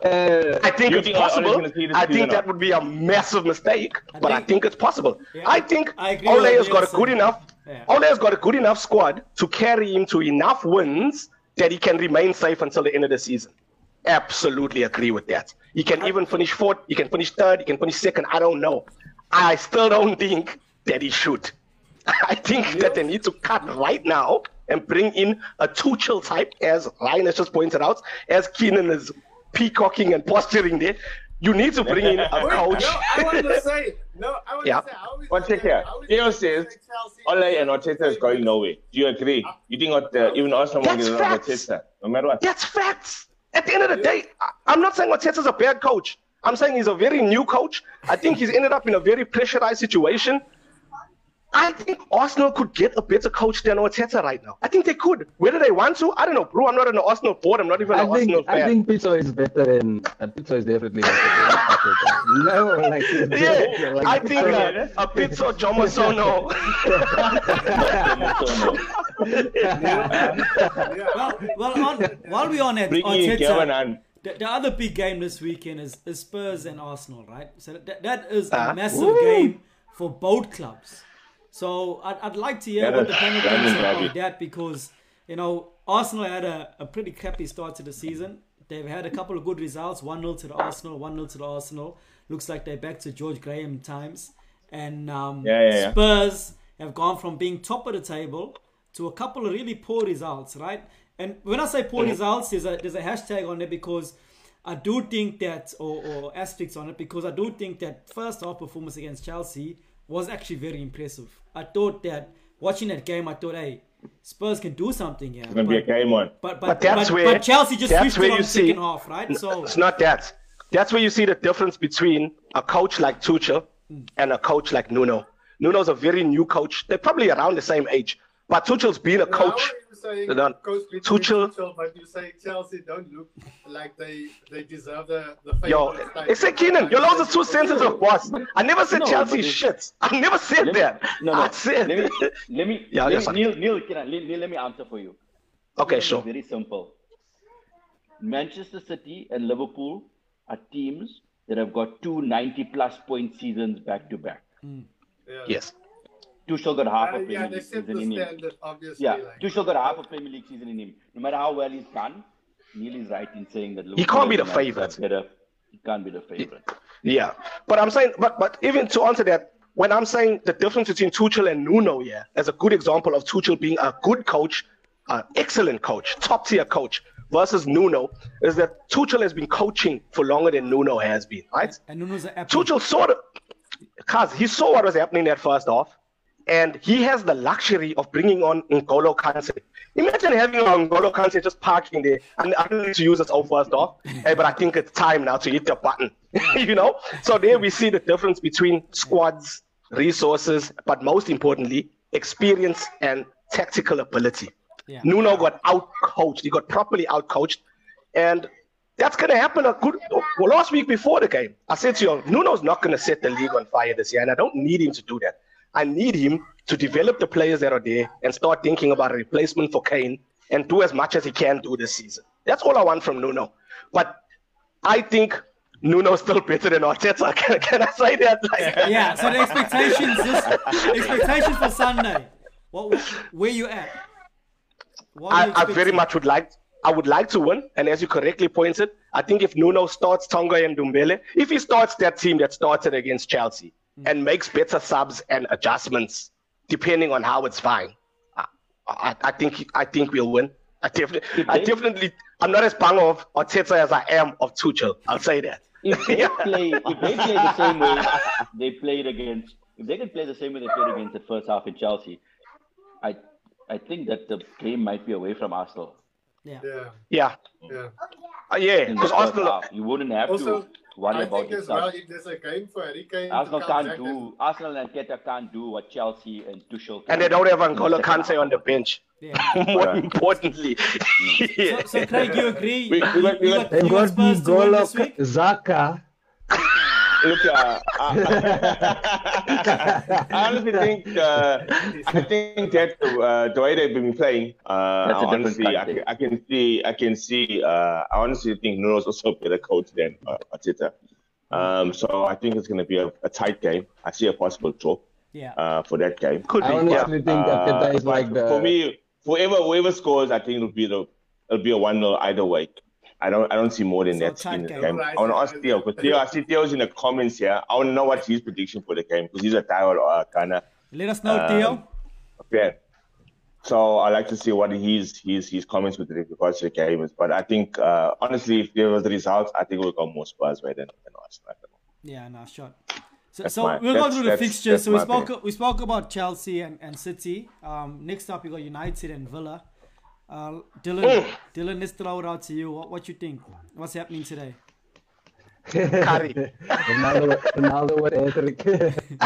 Uh, I think it's think possible. gonna see this I think that would be a massive mistake, but I think- think it's possible. Yeah, I think I Ole has got a good enough. Yeah. Ole has got a good enough squad to carry him to enough wins that he can remain safe until the end of the season. Absolutely agree with that. He can even finish fourth. He can finish third. He can finish second. I don't know. I still don't think that he should. [LAUGHS] I think that they need to cut right now and bring in a Tuchel type, as Ryan has just pointed out, as Keenan is peacocking and posturing there. You need to bring in a [LAUGHS] coach. No, I want to [LAUGHS] say. No, I want Yeah. to say. How is One it check that- here. how is Theo it that says Chelsea- Ole and Arteta is going nowhere. Do you agree? You think what, uh, even Arsenal will That's get facts. Arteta, no matter what? That's facts. At the end of the day, I- I'm not saying Arteta's a bad coach. I'm saying he's a very new coach. I think he's ended up in a very pressurized situation. I think Arsenal could get a better coach than Arteta right now. I think they could. Whether they want to, I don't know, bro. I'm not an Arsenal board. I'm not even I an Arsenal think I think Pitso is better than uh, Pitso is definitely better than Arteta. [LAUGHS] No, like yeah, like, I think uh, a Pitso Jomasono. [LAUGHS] well, well on, while we're on it, Bring in Kevin Arteta, and the, the other big game this weekend is, is Spurs and Arsenal, right? So that, that is a Ah, massive woo. game for both clubs. So I'd, I'd like to hear what the panel thinks about that because you know Arsenal had a, a pretty crappy start to the season. They've had a couple of good results: one 0 to the Arsenal, one 0 to the Arsenal. Looks like they're back to George Graham times. And um, Yeah, yeah, yeah. Spurs have gone from being top of the table to a couple of really poor results, right? And when I say poor results, there's a there's a hashtag on it because I do think that, or, or aspects on it, because I do think that first half performance against Chelsea was actually very impressive. I thought that watching that game, I thought, hey, Spurs can do something here. It's gonna be a game one. But but But that's but, where- but Chelsea just that's switched where it on you the see- second half, right? So It's not that. That's where you see the difference between a coach like Tuchel hmm. and a coach like Nuno. Nuno's a very new coach. They're probably around the same age. But Tuchel's been a Now, coach. are saying They coach between Tuchel- Tuchel, but you say Chelsea don't look like they they deserve the the Yo, it's a Keenan. Your laws are too sensitive, boss. I never said No, Chelsea but shit. I never said Let me- that. No, no. I said. Let me, [LAUGHS] let me, Yeah, let yeah. Neil, Neil, can I, Neil, Neil, let me answer for you. okay, It's sure. Very simple. Manchester City and Liverpool are teams that have got two 90 plus point seasons back to back. Hmm. Yeah. Yes. Tuchel got half Uh, a Premier yeah, League set season the in him. standard, obviously. Yeah, like, Tuchel got half a Premier League season in him. No matter how well he's done, Neil is right in saying that Liverpool can't be the favourite. He can't be the favorite. Yeah, but I'm saying, but but even to answer that, when I'm saying the difference between Tuchel and Nuno, yeah, as a good example of Tuchel being a good coach, an excellent coach, top tier coach, versus Nuno, is that Tuchel has been coaching for longer than Nuno has been, right? and Nuno's an. Tuchel saw the, cause he saw what was happening that first half, and he has the luxury of bringing on N'Golo Kante. Imagine having N'Golo Kante just parking there, and I don't need to use his own first off, hey, but I think it's time now to hit the button, [LAUGHS] you know. So there we see the difference between squads, resources, but most importantly, experience and tactical ability. Yeah. Nuno got out coached. He got properly out coached, and that's going to happen. A good well, last week before the game, I said to you, Nuno's not going to set the league on fire this year, and I don't need him to do that. I need him to develop the players that are there and start thinking about a replacement for Kane and do as much as he can do this season. That's all I want from Nuno. But I think Nuno's still better than Arteta. [LAUGHS] Can, can I say that? Like, [LAUGHS] yeah. So the expectations, this, expectations for Sunday. What where you at? What are you I, I very much would like I would like to win. And as you correctly pointed, I think if Nuno starts Tonga and Ndombele, if he starts that team that started against Chelsea and makes better subs and adjustments, depending on how it's fine, I, I, I think I think we'll win. I definitely, I definitely, I'm not as bang of Arteta as I am of Tuchel. I'll say that. If they [LAUGHS] play, if they play the same way they played against, if they can play the same way they played against the first half in Chelsea, I, I think that the game might be away from Arsenal. Yeah. Yeah, Yeah, yeah. uh, yeah, because Arsenal. half. you wouldn't have Also, to worry I about think your as well, if there's a game for Harry Kane Arsenal to come can't back do Arsenal and Keta can't do what Chelsea and Tuchel can. And they don't have in the N'Golo second Kante half. on the bench. Yeah. [LAUGHS] More importantly. So, so [LAUGHS] Craig, you agree? We- we got- we you got- got, They've got got Spurs to win N'Golo this week? Zaka. Look, uh, I, I honestly think uh, I think that uh, the way they've been playing, uh, That's a honestly, I can, I can see, I can see. Uh, I honestly think Nuno's also a better coach than uh, Arteta. Um, so I think it's going to be a, a tight game. I see a possible draw Yeah. uh, for that game. Could I be. honestly think Arteta is but like the. for me, whoever whoever scores, I think it'll be the it'll be a one 0 either way. I don't I don't see more than So that in the game. game. I want to ask Theo because Theo, I see Theo's in the comments here. I want to know what's his prediction for the game because he's a diehard uh, kind of Let us know, um, Theo. fan. So I like to see what his his his comments with regards to the game is. But I think uh, honestly, if there was the results, I think we'll go more Spurs way than, than Arsenal. Yeah, no, shot. So, That's so my- we'll go through the fixtures. So we spoke opinion. we spoke about Chelsea and, and City. Um, next up we got United and Villa. Uh, Dylan, Dylan, let's throw it out to you. What, what you think? What's happening today? Curry. [LAUGHS] Ronaldo, Ronaldo with hat-trick. [LAUGHS]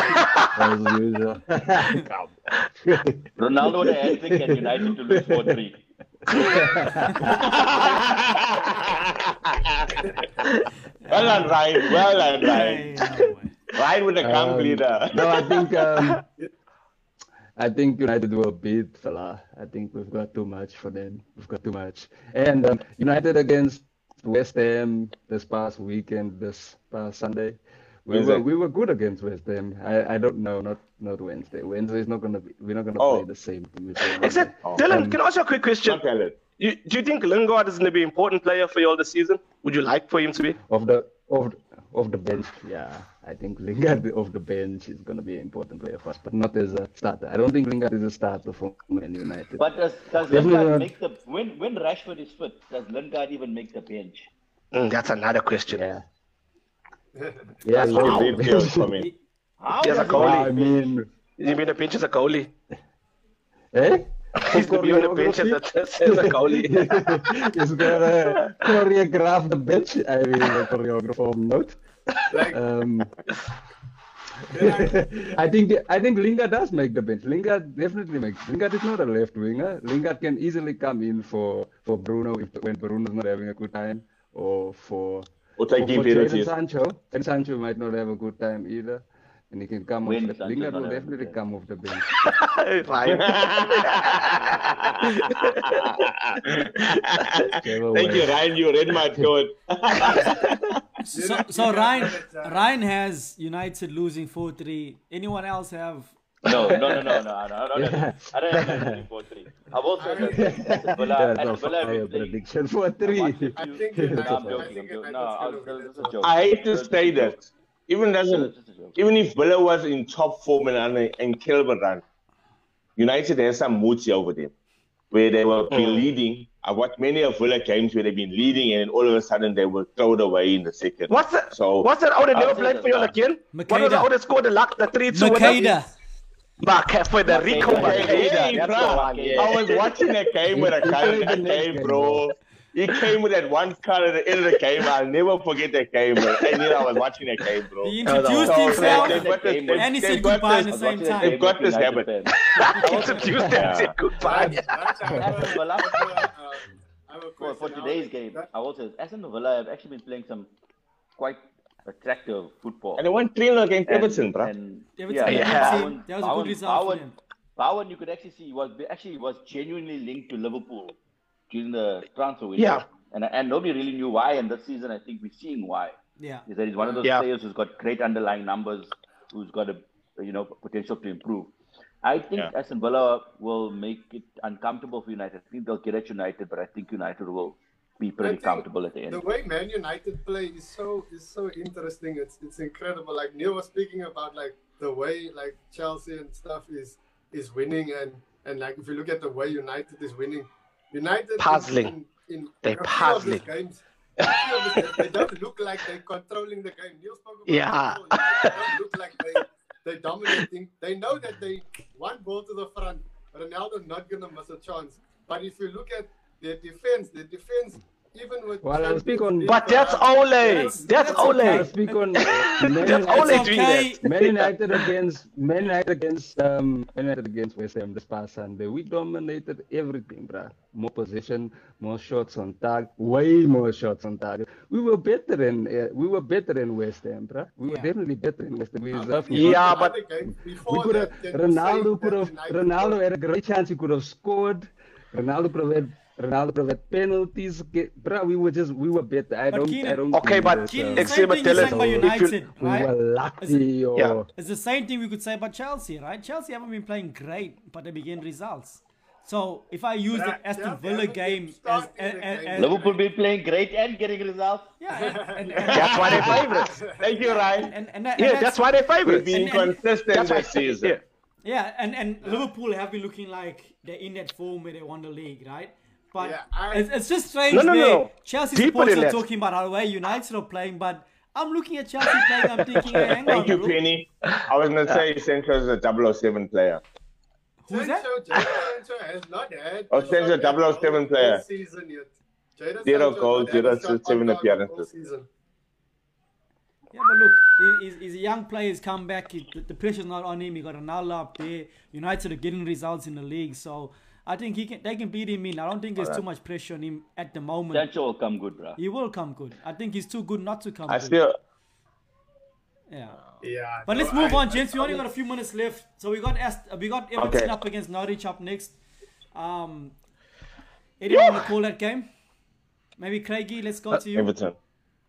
As usual. [LAUGHS] Ronaldo with a and United to lose 4 3. Well done, Ryan. Well done, Hey, Ryan. no. Ryan with the camp Um, leader. no, I think um, I think United will beat Salah. I think we've got too much for them. We've got too much. And um, United against West Ham this past weekend, this past Sunday. We Wednesday. were we were good against West Ham. I, I don't know, not not Wednesday. Wednesday is not gonna be. We're not gonna Oh. play the same. team. Except, Oh. Dylan, can I ask you a quick question? You, do you think Lingard is going to be an important player for you all this season? Would you like for him to be? of the of of the bench. Yeah, I think Lingard [LAUGHS] off the bench is gonna be an important player for us, but not as a starter. I don't think Lingard is a starter for Man United. But does, does Definitely Lingard make the when when Rashford is fit? Does Lingard even make the bench? Mm, that's another question. Yeah. [LAUGHS] Yeah, That's what yeah. Reed feels for me. How He has a does goalie. I mean, You mean the bench as a goalie? [LAUGHS] eh? He's to be on the bench as a, as a goalie. Is there a choreograph the bench? I mean, the choreographer note. Like, Um, [LAUGHS] I think I think Lingard does make the bench. Lingard definitely makes. Lingard is not a left winger. Lingard can easily come in for for Bruno if when Bruno's not having a good time, or for Or for, take for Jadon Jadon Sancho. And Sancho might not have a good time either, and he can come When off. The, Sancho's Lingard will having a good definitely time. come off the bench. right. Whichever Thank you. Ryan. You read my thought. So, so Ryan, Ryan has United losing 4-3. Anyone else have? No, no, no, no, no, no, no, no. I don't have anything for three. I've also said that Villa, That's and a Villa have fire been prediction for three. watched a I few- think [LAUGHS] No, I'm joking. think I'm joking. No, I gonna was, win this it. is a joke. I hate to say that. Even This doesn't a even if Villa was in top form and and Kilburn run, United has some moods over them, where they were be Mm. leading. I watched many of Villa games where they've been leading and all of a sudden they were thrown away in the second. What's that? So What's that out that I'll never say played for you now. again? What was the Macheda. out scored the luck, the 3 2 Macheda. Back for the Rico Macheda. Macheda. Hey, That's bruh, one. Yeah. I was watching a game with a guy played the that next game, game, bro. He came with that one cut at the end of the game. I'll never forget that game, bro. I knew I was watching that game, bro. He introduced So, himself they've got this- [LAUGHS] they've- and he said got goodbye at this- the same Watching a time. game got this United habit. fans. Introduced them, Yeah. said goodbye. That's- that's- I have a- Aston Villa, um, I have a for, for today's game, that- I will say Aston Villa have actually been playing some quite attractive football. And they won 3 0 against Everton, bro. and- Everton, yeah, Yeah. Bowen- That was a good result for Bowen- Bowen, you could actually see was actually was genuinely linked to Liverpool during the transfer window. Yeah. And and nobody really knew why. And this season, I think we're seeing why. Yeah. Is that he's one of those Yeah. players who's got great underlying numbers, who's got a you know potential to improve. I think Yeah. Aston Villa will make it uncomfortable for United. I think they'll get at United, but I think United will be pretty comfortable at the end. The way Man United play is so is so interesting. It's it's incredible. Like Neil was speaking about like the way like Chelsea and stuff is is winning and and like if you look at the way United is winning, United Puzzling. In, in, They're of puzzling. games. a few of these- they don't look like they're controlling the game. Neil spoke about Yeah. they don't look like they they're dominating. They know that they one ball to the front. Ronaldo not gonna miss a chance. But if you look at their defense, their defense even with Well, I'll speak on- But that's Ole. That's That's Ole. okay. I'll speak on That's United, Ole It's doing okay. that. Man United against Man United against um Man United against West Ham this past Sunday. We dominated everything, bruh. More possession, more shots on target, way more shots on target. We were better than uh, we were better than West Ham, bruh. We were definitely better than West Ham. We deserved Yeah, but- other games we could have that, can you say Ronaldo could have Ronaldo had a great chance. He could have scored. Ronaldo could have had Ronaldo could penalties. Get, bruh, we were just we were better. I But don't. I don't. Okay, but that, Keenan, um, same thing tell you us said about if you- United, we were lucky. Or, Yeah. It's the same thing we could say about Chelsea, right? Chelsea haven't been playing great, but they begin results. So if I use the Aston Villa game as, starting as, the as, as Liverpool been playing great and getting results. yeah, and, and, and, [LAUGHS] That's why they're favorites. Thank you, Ryan. and, and, that- Yeah, and that's why they're favorites. Being And- and- consistent this season. Yeah. Yeah, and, and Liverpool have been looking like they're in that form where they won the league, right? But Yeah, I- it's, it's just strange No, no, no. Chelsea Deeper supporters are talking about oh, how well United are playing, but I'm looking at Chelsea playing, I'm thinking, hey, [LAUGHS] hang Thank on, you, bro. Penny. I was going to say Sancho is a 007 player. Who's that? Sancho, has not had. Oh, a Sancho, shot 007 player. this Season yet. Jadon Zero goals, not had a zero assists, seven appearances. Yeah, but look, he- he's, he's a young player. He's come back. He, the, the pressure's not on him. He got Ronaldo up there. United are getting results in the league, so I think he can. They can beat him in. I don't think there's too much pressure on him at the moment. Sancho will come good, bro. He will come good. I think he's too good not to come I good. still, yeah. Yeah. But no, let's move I- on, gents. We only got a few minutes left. So we got Ast- uh, we got Everton Okay. up against Norwich up next. Um, anyone want to call that game? Maybe Craigie. Let's go to you. Everton.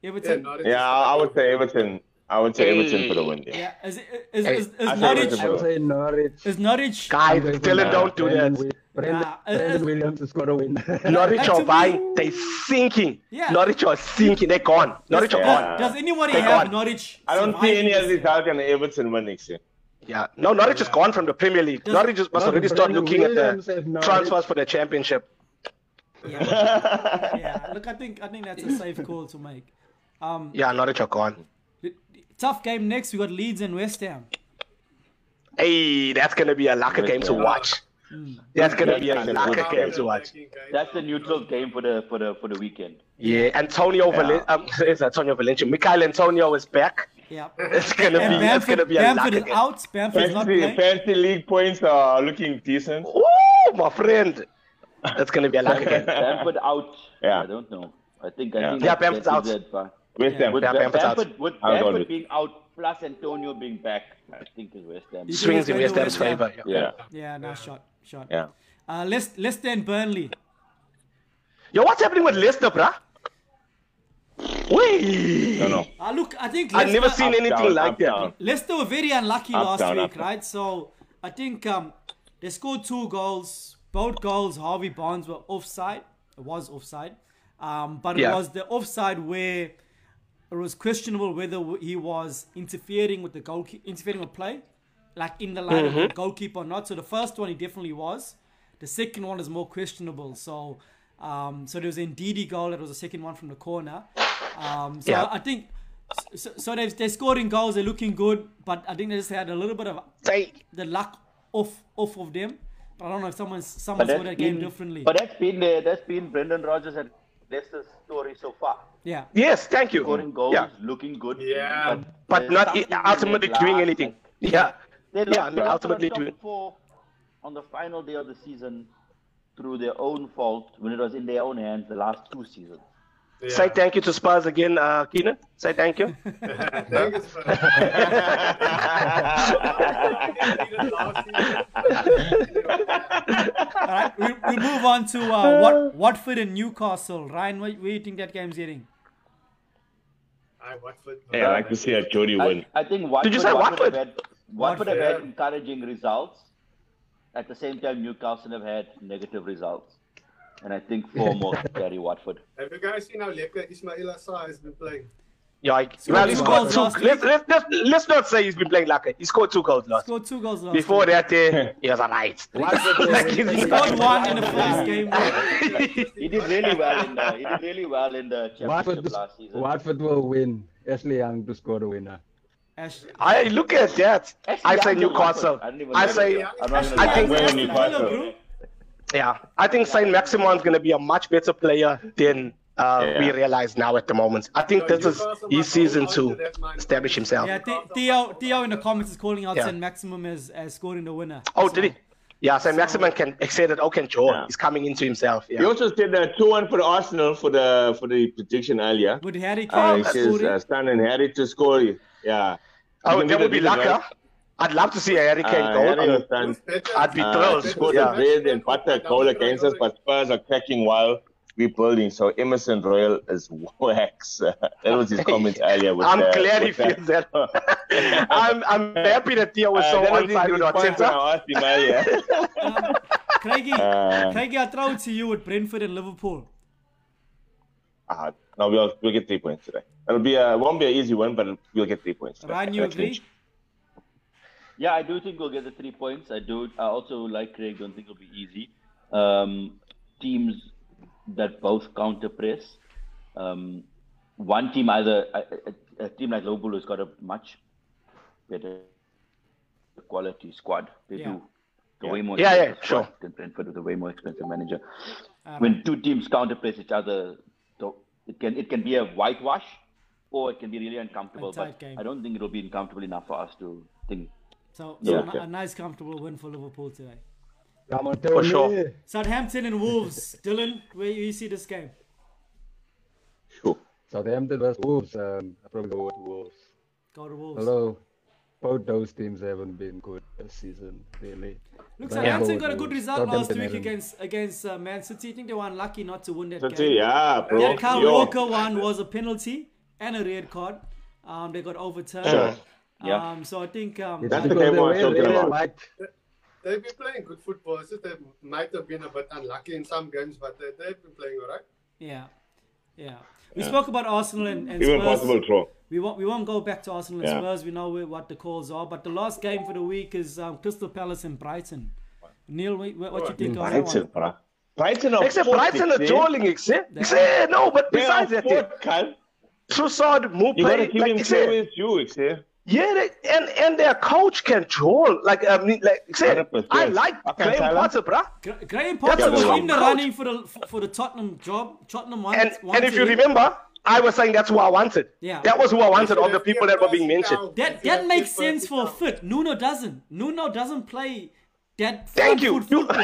Yeah, Everton. Norwich Yeah, I I would say Everton. I would say Everton for the win. Yeah. Yeah. Is, is, Hey, is, is, I is Norwich? Everton I would say Norwich. Is Norwich? Guys, I'm Dylan, don't do Brendan that. Wi- Brendan, Nah, uh, Brandon Williams to score a win. Norwich Like to are me- buying. They sinking. Yeah. Norwich are sinking. They're gone. Norwich are gone. does anybody They have gone. Norwich? I don't see any of this these how can Everton win next year. Yeah. No, Norwich is gone from the Premier League. Does- Norwich just must No, already start Brendan looking at the transfers for the championship. Yeah, [LAUGHS] yeah. Look, I think I think that's a safe call to make. Um, Yeah, Norwich are gone. Tough game next. We got Leeds and West Ham. Hey, that's gonna be a lucky game to watch. That's gonna be a That's lucky game to watch. That's the neutral game for the for the for the weekend. Yeah, Antonio Valen- um, [LAUGHS] it's Antonio Valencia. Michael Antonio is back. Yeah. It's gonna And be it's gonna be a Bamford lucky is game. out. Bamford's not Fancy, playing. fancy league points are looking decent. Woo, my friend. That's gonna be a lucky [LAUGHS] game. Bamford out. Yeah. I don't know. I think I Yeah. think Yeah, Bamford's out. his advice. West Ham. With Yeah, Ba- Bamford's. Bamford, with Bamford being out plus Antonio being back, I think is West Ham. You Swings in West Ham's favor. Yeah. Yeah, no shot, shot. Yeah. Uh, Leicester, Leicester and Burnley. Yo, what's happening with Leicester, bruh? Wait. No, no. Uh, look, I think I've never seen anything down, like that. Leicester were very unlucky Up, last down, week, up, right? So I think um, they scored two goals. Both goals, Harvey Barnes were offside. It was offside, um, but it was the offside where it was questionable whether he was interfering with the goal, interfering with play, like in the line of the goalkeeper or not. So the first one he definitely was. The second one is more questionable. So, um, so there was an Ndidi goal. That was the second one from the corner. Um, so Yeah. I think so. So they they scoring goals. They're looking good, but I think they just had a little bit of Say, the luck off off of them. But I don't know if someone's someone But saw that game been, differently. but that's been the, that's been Brendan Rodgers and the story so far. yeah, yes, thank you. Scoring goals, Yeah, looking good. Yeah. but there's not ultimately doing class, anything. like- Yeah, They yeah, lost, not ultimately to doing. four on the final day of the season through their own fault when it was in their own hands the last two seasons. Say thank you to Spurs again, uh, Keenan. Say thank you. [LAUGHS] [LAUGHS] Thanks, all right. We'll, we'll move on to uh, what Watford and Newcastle. Ryan, where, where do you think that game's getting? I Watford. Hey, I like to see a Jody win. I, I think Watford, Did you say Watford, Watford? have had, Watford have had encouraging results. At the same time, Newcastle have had negative results. And I think four more carry Watford. [LAUGHS] Have you guys seen how lekker Ismaila Sarr has been playing? Yeah, like, well, he two scored two. last Let's, let's, let's, let's not say he's been playing lucky. He scored two goals last. Scored two goals last Before week. that, uh, [LAUGHS] he was alright. [LAUGHS] Like, He scored one in the first game. He did really well in the he did really well in the championship Watford, last season. Watford will win. Ashley Young to score the winner. Ash, I look at that. Actually, I say I'm Newcastle. I I say, I'm not gonna I lie. think- Win Newcastle. Villa, bro. yeah, I think Saint Maximin's going to be a much better player than uh, we realize now at the moment. I think this is his season to to that man. establish himself. Yeah, Th- Theo, Theo in the comments is calling out Yeah. Saint Maximin as, as scoring the winner. Oh, So- did he? Yeah, Saint Maximin can say that. Oh, can Joe? Yeah. He's coming into himself. Yeah. He also said uh, 2 1 for the Arsenal for the for the prediction earlier. Would Harry Uh, Kane he says scoring. uh, Stan and Harry to score. Yeah. Oh, that would be difference, lucky. right? I'd love to see a Harry Kane Uh, goal. Harry I or mean, Stan. Who's better? I'd be Uh, thrilled. scored Yeah. a bread and butter goal against us, but Spurs are cracking while rebuilding. So Emerson Royal is wax. [LAUGHS] that was his comment [LAUGHS] earlier. With, I'm uh, glad he with that. feels that. [LAUGHS] I'm, I'm happy that Theo was Uh, so that was on his side with response when Arteta. I asked him. Um, Craigie, Uh, Craigie, I throw it to you with Brentford and Liverpool. uh, no, we'll, we'll get three points today. It'll be a, won't be an easy one, but we'll get three points. Today. Ryan, you That's agree? Huge. Yeah, I do think we'll get the three points. I do. I also like Craig. Don't think it'll be easy. Um, teams that both counter press. Um, one team either a, a, a team like Liverpool has got a much better quality squad. They Yeah. do. The way more Yeah, yeah, expensive squad sure. than Brentford with a way more expensive manager. Uh, When two teams counter press each other, so it can it can be a whitewash, or it can be really uncomfortable. But game. I don't think it'll be uncomfortable enough for us to think So, so Yeah. a, ni- a nice, comfortable win for Liverpool today. Come on, For sure. Southampton and Wolves. [LAUGHS] Dylan, where you see this game? Sure. Southampton versus Wolves. Um, I probably go with Wolves. Go to Wolves. Hello. both those teams haven't been good this season, really. Looks But I Southampton got a good result last week haven't- against against uh, Man City. I think they were unlucky not to win that That's game. yeah, bro. That Kyle Yo. Walker one was a penalty and a red card. Um, they got overturned. Sure. Yeah. Um, so I think um, That's the game they I was were talking really about. liked- They've been playing good football. It's just they might have been a bit unlucky in some games, but they, they've been playing all right. yeah, yeah. We spoke about Arsenal and, and Even Spurs. possible draw. We won't we won't go back to Arsenal and Yeah. Spurs. We know what the calls are. But the last game for the week is um, Crystal Palace and Brighton. Neil, what, what you think of that Brighton, one? Brighton are Except fourth, Brighton are you see. jolling, ik say. Ik say, no, but besides that, yeah, fourth, cunt. Trossard, Maupay, You gotta give like him ik say, credit you see. Yeah, they, and and their coach can um, troll. Like I mean, like ik say, 100%. I like Okay, Graham Tyler. Potter, bruh. Gra- Graham Potter That's was a in the coach. running for the for, for the Tottenham job. Tottenham wants, And wants and if you him. remember, I was saying that's who I wanted. Yeah. That was who I wanted of the people that were being mentioned. that that makes sense for a fit. Nuno doesn't. Nuno doesn't play that Thank you. football.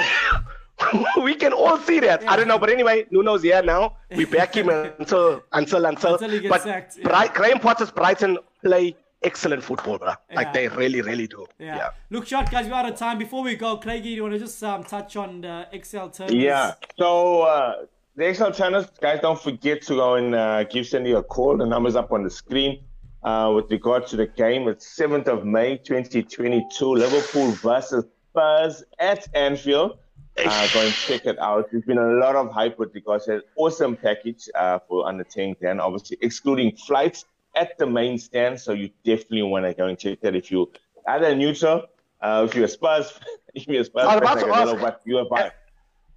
[LAUGHS] we can all see that. I don't know, but anyway, Nuno's here now. We back him [LAUGHS] until until until. Until he gets but sacked, yeah. Bri- Graham Potter's Brighton play excellent football, bruh. Like they really, really do. Yeah. Yeah. Look, shot guys, we're out of time. Before we go, Craigie, do you want to just um, touch on the XL terms? Yeah. So uh, the XL channels, guys, don't forget to go and uh, give Cindy a call. The number's up on the screen. Uh, with regard to the game, it's 7th of May, 2022, Liverpool versus Spurs at Anfield. Uh, go and check it out. There's been a lot of hype with regards to an awesome package uh, for under 10 grand, obviously excluding flights at the main stand. So you definitely want to go and check that if you either neutral, uh, if you're a Spurs, [LAUGHS] if you're a Spurs, I fan, I don't know what you are buying.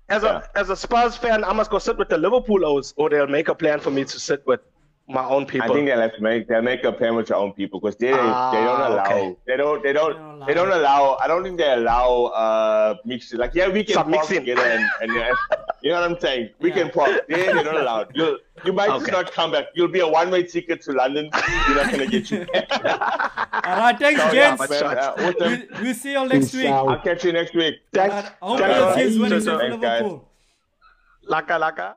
As Yeah. a as a Spurs fan, I must go sit with the Liverpool O's, or they'll make a plan for me to sit with my own people. I think they'll have to make they'll make a plan with your own people because they Ah, they don't allow okay. they don't they don't don't they don't allow I don't think they allow uh mix like yeah we can Some park mixing. together and, and yeah, [LAUGHS] you know what I'm saying we Yeah. can park they they don't allow it. you you might just not come back you'll be a one way ticket to London you're not gonna get you [LAUGHS] All right, thanks, yeah, gents. Man, uh, awesome. we, we'll see you next week. I'll catch you next week Thanks. I hope Thanks. your team's winning Thanks, for guys. Liverpool. Laka laka.